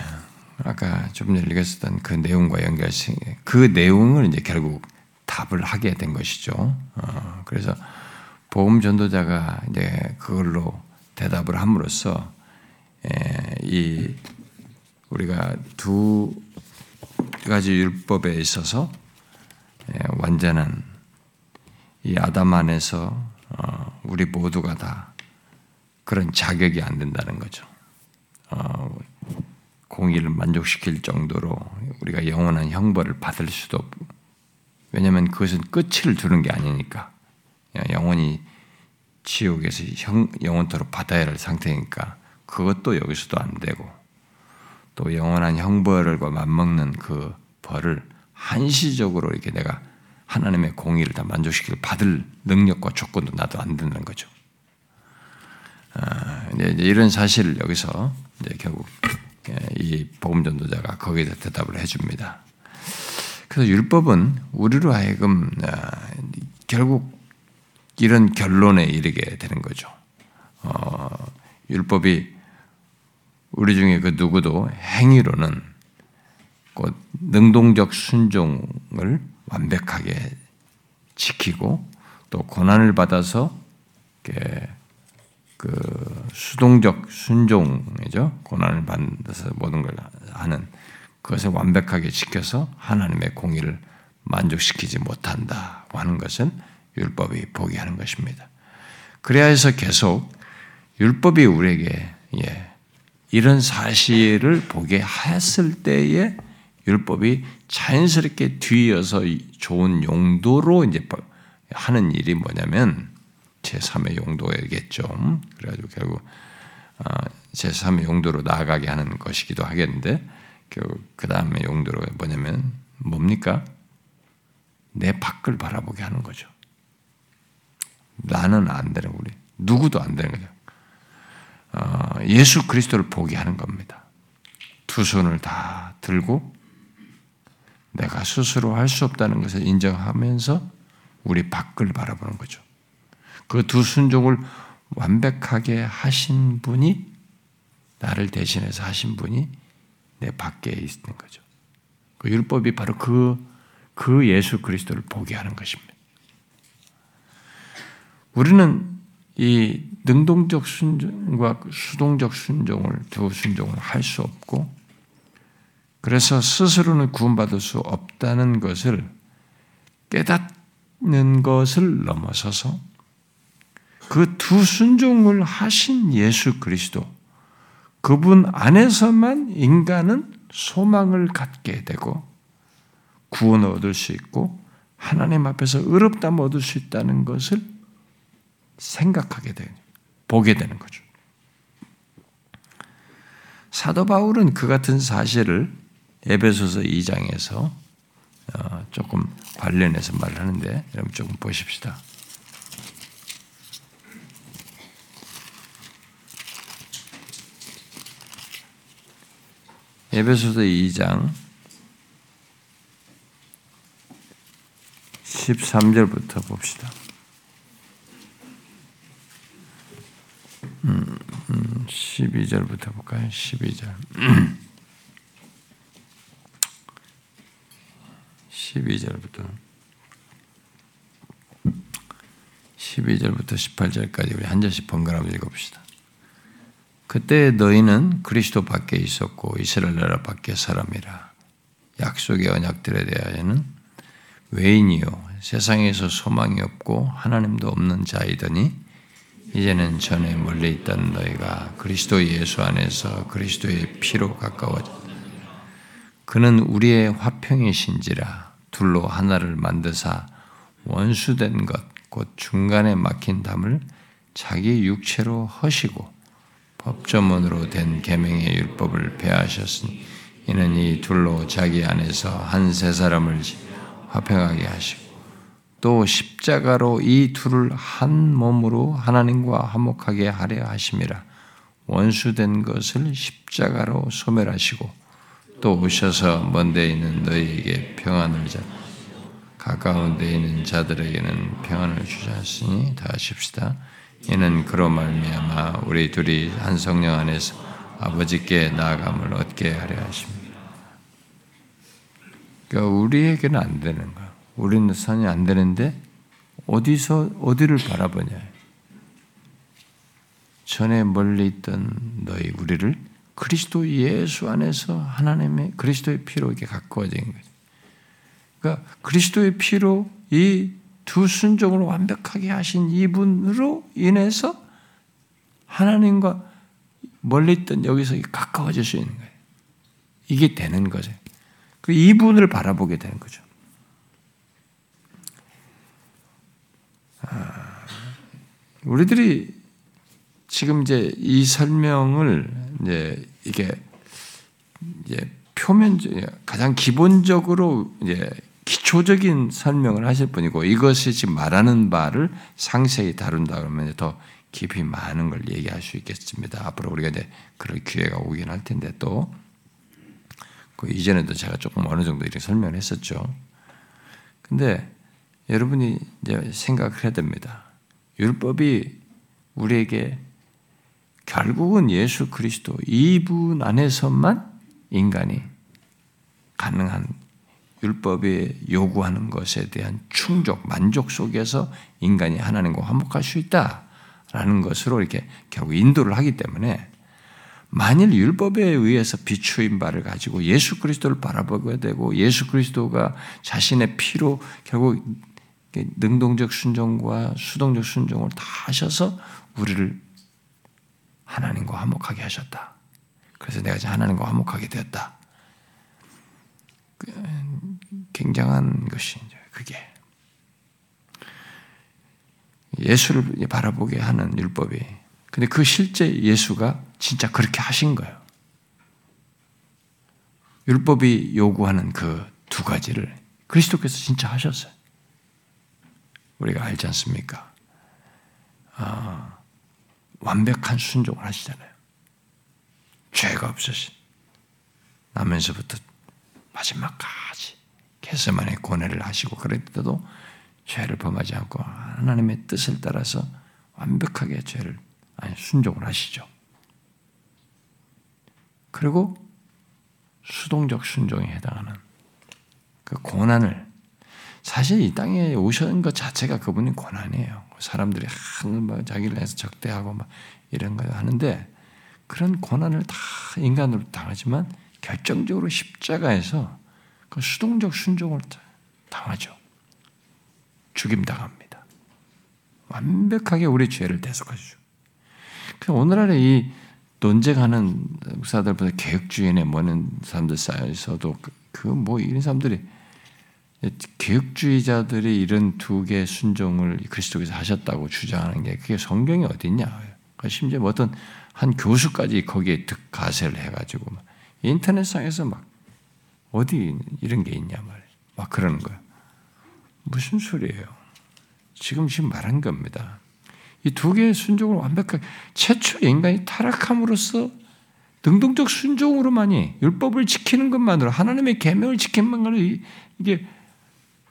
아까 좀 전에 읽었던 그 내용과 연결시 그 내용을 이제 결국 답을 하게 된 것이죠. 어, 그래서 복음 전도자가 이제 그걸로 대답을 함으로써 이 우리가 두 가지 율법에 있어서 완전한 이 아담 안에서 어, 우리 모두가 다 그런 자격이 안 된다는 거죠. 어, 공의를 만족시킬 정도로 우리가 영원한 형벌을 받을 수도 없고, 왜냐하면 그것은 끝을 두는 게 아니니까 영원히 지옥에서 형, 영원토록 받아야 할 상태니까 그것도 여기서도 안 되고 또 영원한 형벌과 맞먹는 그 벌을 한시적으로 이렇게 내가 하나님의 공의를 다 만족시킬 받을 능력과 조건도 나도 안 된다는 거죠. 아, 이제 이런 사실을 여기서 이제 결국 예, 이 복음 전도자가 거기에 대답을 해줍니다. 그래서 율법은 우리로 하여금 아, 결국 이런 결론에 이르게 되는 거죠. 어, 율법이 우리 중에 그 누구도 행위로는 곧 능동적 순종을 완벽하게 지키고 또 고난을 받아서 그 수동적 순종이죠. 고난을 받아서 모든 걸 하는 그것을 완벽하게 지켜서 하나님의 공의를 만족시키지 못한다고 하는 것은 율법이 포기하는 것입니다. 그래야 해서 계속 율법이 우리에게 예, 이런 사실을 보게 했을 때에 율법이 자연스럽게 뒤이어서 좋은 용도로 이제 하는 일이 뭐냐면 제3의 용도겠죠. 그래가지고 결국 어, 제3의 용도로 나아가게 하는 것이기도 하겠는데 그 다음에 용도로 뭐냐면 뭡니까? 내 밖을 바라보게 하는 거죠. 나는 안 되는 우리 누구도 안 되는 거죠. 어, 예수 그리스도를 보게 하는 겁니다. 두 손을 다 들고 내가 스스로 할 수 없다는 것을 인정하면서 우리 밖을 바라보는 거죠. 그 두 순종을 완벽하게 하신 분이 나를 대신해서 하신 분이 내 밖에 있는 거죠. 그 율법이 바로 그, 그 예수 그리스도를 보게 하는 것입니다. 우리는 이 능동적 순종과 수동적 순종을 두 순종을 할 수 없고 그래서 스스로는 구원받을 수 없다는 것을 깨닫는 것을 넘어서서 그 두 순종을 하신 예수 그리스도 그분 안에서만 인간은 소망을 갖게 되고 구원을 얻을 수 있고 하나님 앞에서 의롭담 얻을 수 있다는 것을 생각하게 되는 보게 되는 거죠. 사도 바울은 그 같은 사실을 에베소서 2장에서 어, 조금 관련해서 말을 하는데 여러분 조금 보십시다. 에베소서 2장 13절부터 봅시다. 음, 음, 12절부터 볼까요? 12절. 12절부터 12절부터 18절까지 우리 한 절씩 번갈아 읽어봅시다. 그때 너희는 그리스도 밖에 있었고 이스라엘 나라 밖에 사람이라 약속의 언약들에 대하여는 외인이요 세상에서 소망이 없고 하나님도 없는 자이더니 이제는 전에 멀리 있던 너희가 그리스도 예수 안에서 그리스도의 피로 가까워졌다. 그는 우리의 화평이신지라 둘로 하나를 만드사 원수된 것, 곧 중간에 막힌 담을 자기 육체로 허시고 법조문으로 된 계명의 율법을 폐하셨으니 이는 이 둘로 자기 안에서 한 세 사람을 화평하게 하시고 또 십자가로 이 둘을 한 몸으로 하나님과 화목하게 하려 하심이라 원수된 것을 십자가로 소멸하시고 또 오셔서 먼데 있는 너희에게 평안을 자 가까운 데 있는 자들에게는 평안을 주셨으니 다 하십시다. 이는 그로 말미암아 우리 둘이 한 성령 안에서 아버지께 나아감을 얻게 하려 하십니다. 그러니까 우리에게는 안 되는 거야. 우리는 선이 안 되는데 어디서 어디를 바라보냐? 전에 멀리 있던 너희 우리를 그리스도 예수 안에서 하나님의 그리스도의 피로 이렇게 가까워진 거죠. 그러니까 그리스도의 피로 이 두 순종을 완벽하게 하신 이분으로 인해서 하나님과 멀리 있던 여기서 가까워질 수 있는 거예요. 이게 되는 거죠. 그 이분을 바라보게 되는 거죠. 아, 우리들이 지금 이제 이 설명을 이제 이게 이제 표면 가장 기본적으로 이제 기초적인 설명을 하실 분이고 이것이 지금 말하는 바를 상세히 다룬다 그러면 더 깊이 많은 걸 얘기할 수 있겠습니다. 앞으로 우리가 이제 그럴 기회가 오긴 할 텐데 또, 그 이전에도 제가 조금 어느 정도 이렇게 설명을 했었죠. 근데 여러분이 이제 생각을 해야 됩니다. 율법이 우리에게 결국은 예수 그리스도 이분 안에서만 인간이 가능한 율법이 요구하는 것에 대한 충족, 만족 속에서 인간이 하나님과 화목할 수 있다라는 것으로 이렇게 결국 인도를 하기 때문에 만일 율법에 의해서 비추인 바를 가지고 예수 그리스도를 바라보게 되고 예수 그리스도가 자신의 피로 결국 능동적 순종과 수동적 순종을 다 하셔서 우리를 하나님과 화목하게 하셨다. 그래서 내가 이제 하나님과 화목하게 되었다. 그, 굉장한 것이 그게 예수를 바라보게 하는 율법이. 근데 그 실제 예수가 진짜 그렇게 하신 거예요. 율법이 요구하는 그 두 가지를 그리스도께서 진짜 하셨어요. 우리가 알지 않습니까? 아, 완벽한 순종을 하시잖아요. 죄가 없으신 나면서부터 마지막까지 개세만의 고뇌를 하시고 그랬때도 죄를 범하지 않고 하나님의 뜻을 따라서 완벽하게 죄를 아니 순종을 하시죠. 그리고 수동적 순종에 해당하는 그 고난을 사실 이 땅에 오신 것 자체가 그분이 고난이에요. 사람들이 막 자기를 해서 적대하고 막 이런 거 하는데 그런 고난을 다 인간으로 당하지만 결정적으로 십자가에서 그 수동적 순종을 당하죠. 죽임 당합니다. 완벽하게 우리 죄를 대속하시죠. 오늘날의 이 논쟁하는 목사들보다 개혁주의에 뭐는 사람들 사이에서도 그뭐 그 이런 사람들이 개혁주의자들이 이런 두 개의 순종을 그리스도께서 하셨다고 주장하는 게 그게 성경이 어딨냐. 그러니까 심지어 뭐 어떤 한 교수까지 거기에 득가세를 해가지고 인터넷상에서 막 어디 이런 게 있냐 말이에요. 막 그러는 거예요. 무슨 소리예요? 지금 지금 말한 겁니다. 이 두 개의 순종을 완벽하게 최초 인간이 타락함으로써 능동적 순종으로만이 율법을 지키는 것만으로 하나님의 계명을 지키는 것만으로 이게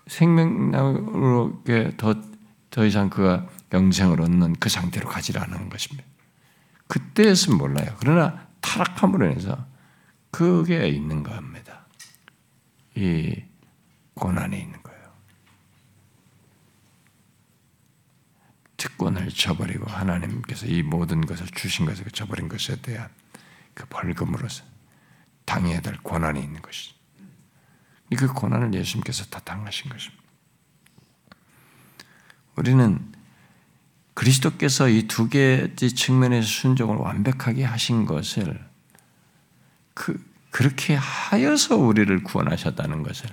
생명으로 더, 더 이상 그가 영생을 얻는 그 상태로 가지 않는 것입니다. 그때였으면 몰라요. 그러나 타락함으로 인해서 그게 있는 겁니다. 이 고난이 있는 거예요. 특권을 저버리고 하나님께서 이 모든 것을 주신 것을 저버린 것에 대한 그 벌금으로서 당해야 될 고난이 있는 것이죠. 그 고난을 예수님께서 다 당하신 것입니다. 우리는 그리스도께서 이 두 개의 측면에서 순종을 완벽하게 하신 것을 그, 그렇게 하여서 우리를 구원하셨다는 것을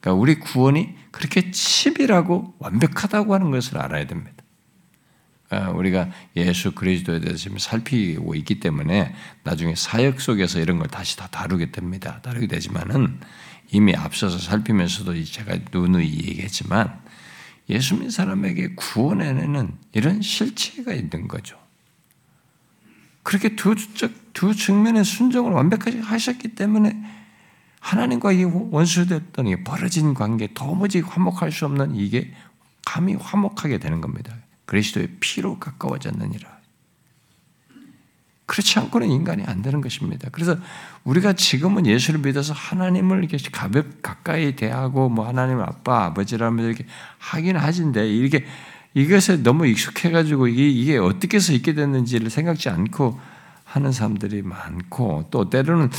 그러니까 우리 구원이 그렇게 치밀하고 완벽하다고 하는 것을 알아야 됩니다. 아, 우리가 예수 그리스도에 대해서 지금 살피고 있기 때문에 나중에 사역 속에서 이런 걸 다시 다 다루게 됩니다. 다루게 되지만은 이미 앞서서 살피면서도 제가 누누이 얘기했지만 예수 믿는 사람에게 구원에는 이런 실체가 있는 거죠. 그렇게 두, 두 측면의 순종을 완벽하게 하셨기 때문에 하나님과 이 원수됐던 이 벌어진 관계, 도무지 화목할 수 없는 이게 감히 화목하게 되는 겁니다. 그리스도의 피로 가까워졌느니라. 그렇지 않고는 인간이 안 되는 것입니다. 그래서 우리가 지금은 예수를 믿어서 하나님을 이렇게 가볍 가까이 대하고 뭐 하나님 아빠 아버지라면서 이렇게 하긴 하진데 이렇게 이것에 너무 익숙해가지고 이게, 이게 어떻게 해서 있게 됐는지를 생각지 않고 하는 사람들이 많고 또 때로는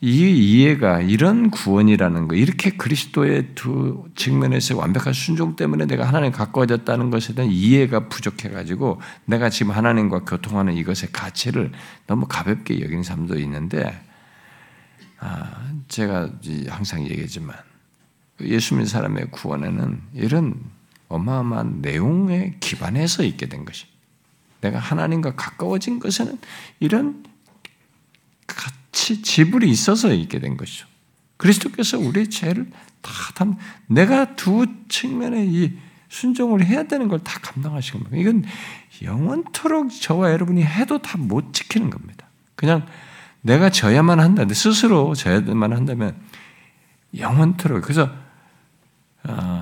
이 이해가 이런 구원이라는 거, 이렇게 그리스도의 두 측면에서 완벽한 순종 때문에 내가 하나님 가까워졌다는 것에 대한 이해가 부족해가지고 내가 지금 하나님과 교통하는 이것의 가치를 너무 가볍게 여기는 사람도 있는데, 아, 제가 항상 얘기하지만 예수 믿는 사람의 구원에는 이런 어마어마한 내용에 기반해서 있게 된 것이. 내가 하나님과 가까워진 것에는 이런 같이 지불이 있어서 있게 된 것이죠. 그리스도께서 우리의 죄를 다 담, 내가 두 측면의 이 순종을 해야 되는 걸 다 감당하신 겁니다. 이건 영원토록 저와 여러분이 해도 다 못 지키는 겁니다. 그냥 내가 져야만 한다. 스스로 져야만 한다면 영원토록. 그래서 어,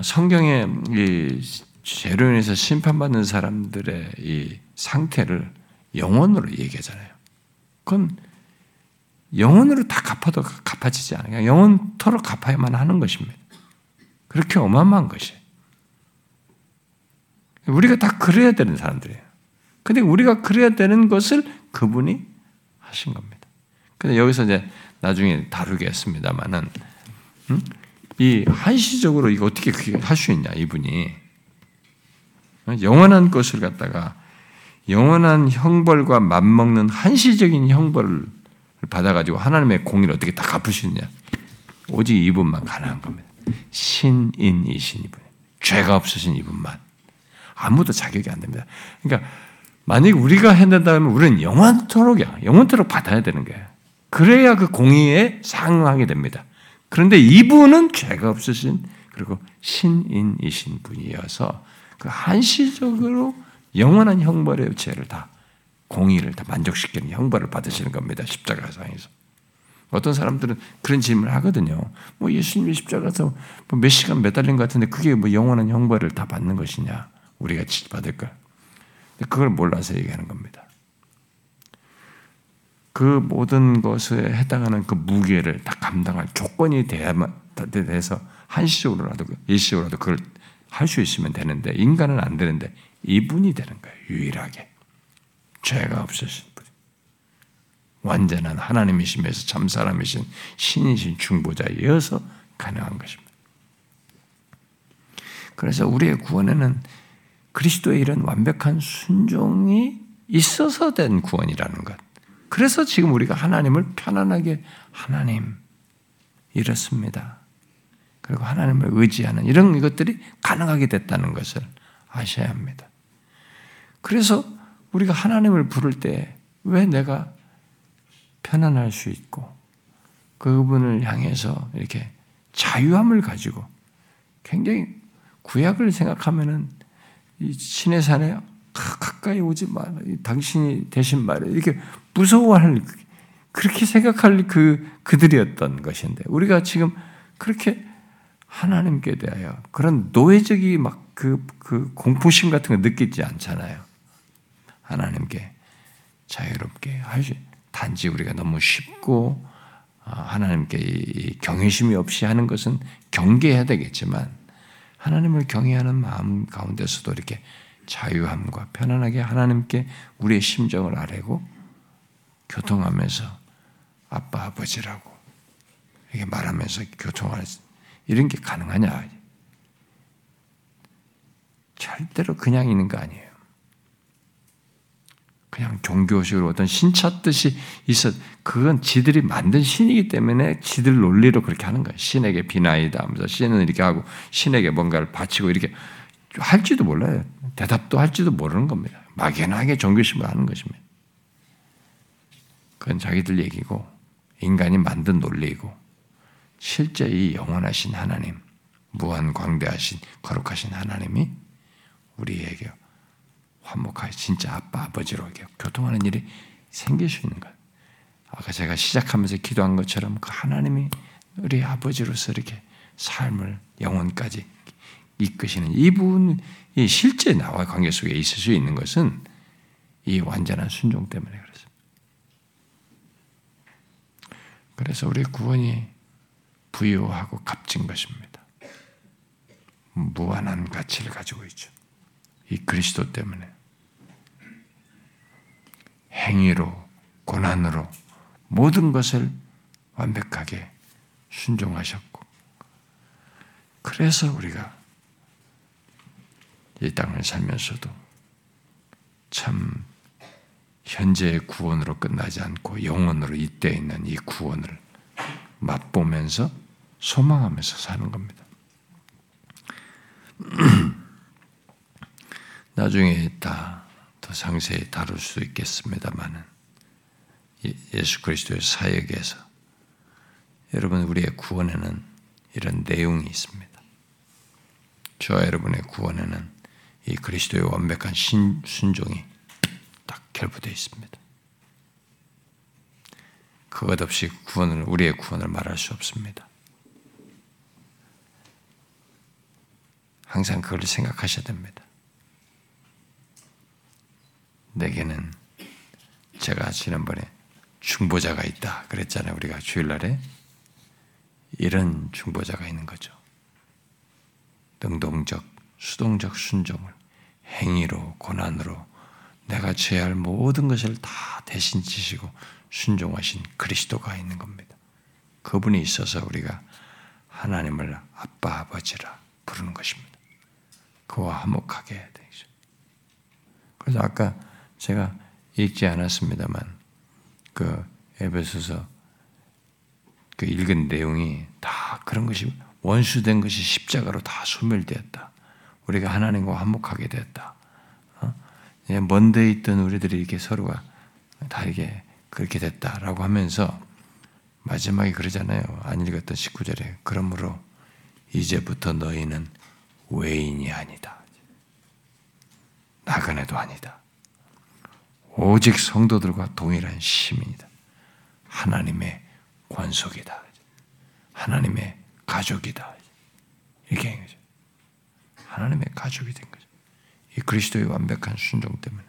성경에 이 죄로 인해서 심판받는 사람들의 이 상태를 영원으로 얘기하잖아요. 그건 영원으로 다 갚아도 갚아지지 않아요. 영원토록 갚아야만 하는 것입니다. 그렇게 어마어마한 것이. 우리가 다 그래야 되는 사람들이에요. 근데 우리가 그래야 되는 것을 그분이 하신 겁니다. 근데 여기서 이제 나중에 다루겠습니다만은, 음? 이 한시적으로 이거 어떻게 할 수 있냐, 이분이. 영원한 것을 갖다가 영원한 형벌과 맞먹는 한시적인 형벌을 받아가지고 하나님의 공의를 어떻게 다 갚을 수 있냐? 오직 이분만 가능한 겁니다. 신인이신 이분, 죄가 없으신 이분만 아무도 자격이 안 됩니다. 그러니까 만약 우리가 해낸다면 우리는 영원토록이야, 영원토록 받아야 되는 거예요. 그래야 그 공의에 상응하게 됩니다. 그런데 이분은 죄가 없으신 그리고 신인이신 분이어서 그 한시적으로 영원한 형벌의 죄를 다 공의를 다 만족시키는 형벌을 받으시는 겁니다. 십자가상에서. 어떤 사람들은 그런 질문을 하거든요. 뭐 예수님이 십자가에서 뭐몇 시간 매달린 것 같은데 그게 뭐 영원한 형벌을 다 받는 것이냐? 우리가 받을까? 그걸 몰라서 얘기하는 겁니다. 그 모든 것에 해당하는 그 무게를 다 감당할 조건이 돼야만 돼서 한시적으로라도 일시적으로라도 그걸 할 수 있으면 되는데 인간은 안 되는데 이분이 되는 거예요. 유일하게. 죄가 없으신 분. 완전한 하나님이시면서 참 사람이신 신이신 중보자이어서 가능한 것입니다. 그래서 우리의 구원에는 그리스도의 이런 완벽한 순종이 있어서 된 구원이라는 것. 그래서 지금 우리가 하나님을 편안하게 하나님 이렇습니다. 그리고 하나님을 의지하는 이런 것들이 가능하게 됐다는 것을 아셔야 합니다. 그래서 우리가 하나님을 부를 때 왜 내가 편안할 수 있고 그분을 향해서 이렇게 자유함을 가지고 굉장히 구약을 생각하면은 이 신의 산에 가까이 오지 마라. 당신이 대신 말해. 이렇게 무서워할 그렇게 생각할 그 그들이었던 것인데 우리가 지금 그렇게 하나님께 대하여 그런 노예적이 막그 그 공포심 같은 거 느끼지 않잖아요. 하나님께 자유롭게 할수 단지 우리가 너무 쉽고 아, 하나님께 경외심이 없이 하는 것은 경계해야 되겠지만 하나님을 경외하는 마음 가운데서도 이렇게 자유함과 편안하게 하나님께 우리의 심정을 아뢰고 교통하면서 아빠 아버지라고 이렇게 말하면서 교통할 이런 게 가능하냐? 절대로 그냥 있는 거 아니에요. 그냥 종교식으로 어떤 신 찾듯이 있어 그건 지들이 만든 신이기 때문에 지들 논리로 그렇게 하는 거예요. 신에게 비나이다 하면서 신은 이렇게 하고 신에게 뭔가를 바치고 이렇게 할지도 몰라요. 대답도 할지도 모르는 겁니다. 막연하게 종교심을 하는 것입니다. 그건 자기들 얘기고 인간이 만든 논리이고 실제 이 영원하신 하나님, 무한 광대하신 거룩하신 하나님이 우리에게 화목하게 진짜 아빠 아버지로 교통하는 일이 생길 수 있는 것. 아까 제가 시작하면서 기도한 것처럼 그 하나님이 우리 아버지로서 이렇게 삶을 영혼까지 이끄시는 이분이 실제 나와 관계 속에 있을 수 있는 것은 이 완전한 순종 때문에 그렇습니다. 그래서 우리 구원이 부유하고 값진 것입니다. 무한한 가치를 가지고 있죠. 이 그리스도 때문에 행위로 고난으로 모든 것을 완벽하게 순종하셨고 그래서 우리가 이 땅을 살면서도 참 현재의 구원으로 끝나지 않고 영원으로 이때 있는 이 구원을 맛보면서 소망하면서 사는 겁니다. 나중에 다 더 상세히 다룰 수 있겠습니다만은 예수 그리스도의 사역에서 여러분 우리의 구원에는 이런 내용이 있습니다. 저와 여러분의 구원에는 이 그리스도의 완벽한 신, 순종이 딱 결부되어 있습니다. 그것 없이 구원을 우리의 구원을 말할 수 없습니다. 항상 그걸 생각하셔야 됩니다. 내게는 제가 지난번에 중보자가 있다 그랬잖아요. 우리가 주일날에 이런 중보자가 있는 거죠. 능동적, 수동적 순종을 행위로, 고난으로 내가 죄할 모든 것을 다 대신 지시고 순종하신 그리스도가 있는 겁니다. 그분이 있어서 우리가 하나님을 아빠, 아버지라 부르는 것입니다. 그와 화목하게 되죠. 그래서 아까 제가 읽지 않았습니다만 그 에베소서 그 읽은 내용이 다 그런 것이 원수된 것이 십자가로 다 소멸되었다. 우리가 하나님과 화목하게 되었다. 어? 먼데 있던 우리들이 이렇게 서로가 다 이게 그렇게 됐다라고 하면서 마지막에 그러잖아요. 안 읽었던 19절에 그러므로 이제부터 너희는 외인이 아니다. 나그네도 아니다. 오직 성도들과 동일한 시민이다. 하나님의 권속이다. 하나님의 가족이다. 이렇게 한 거죠. 하나님의 가족이 된 거죠. 이 그리스도의 완벽한 순종 때문에,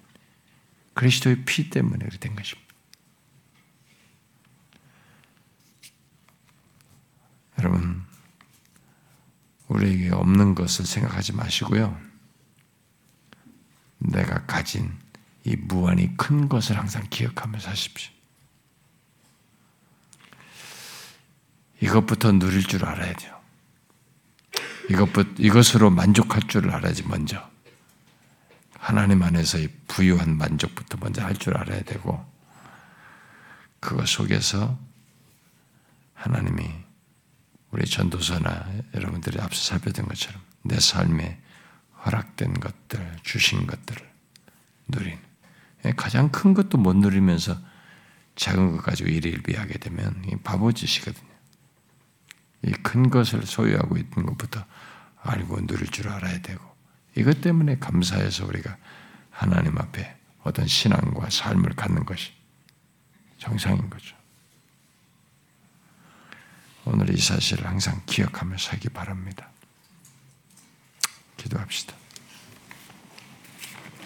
그리스도의 피 때문에 된 것입니다. 여러분, 우리에게 없는 것을 생각하지 마시고요. 내가 가진 이 무한히 큰 것을 항상 기억하며 사십시오. 이것부터 누릴 줄 알아야 돼요. 이것부터, 이것으로 만족할 줄 알아야지, 먼저. 하나님 안에서의 부유한 만족부터 먼저 할 줄 알아야 되고, 그것 속에서 하나님이 우리 전도서나 여러분들이 앞서 살펴본 것처럼 내 삶에 허락된 것들, 주신 것들을 누린 가장 큰 것도 못 누리면서 작은 것 가지고 일일비하게 되면 바보짓이거든요. 이 큰 것을 소유하고 있는 것부터 알고 누릴 줄 알아야 되고 이것 때문에 감사해서 우리가 하나님 앞에 어떤 신앙과 삶을 갖는 것이 정상인 거죠. 오늘 이 사실을 항상 기억하며 살기 바랍니다. 기도합시다.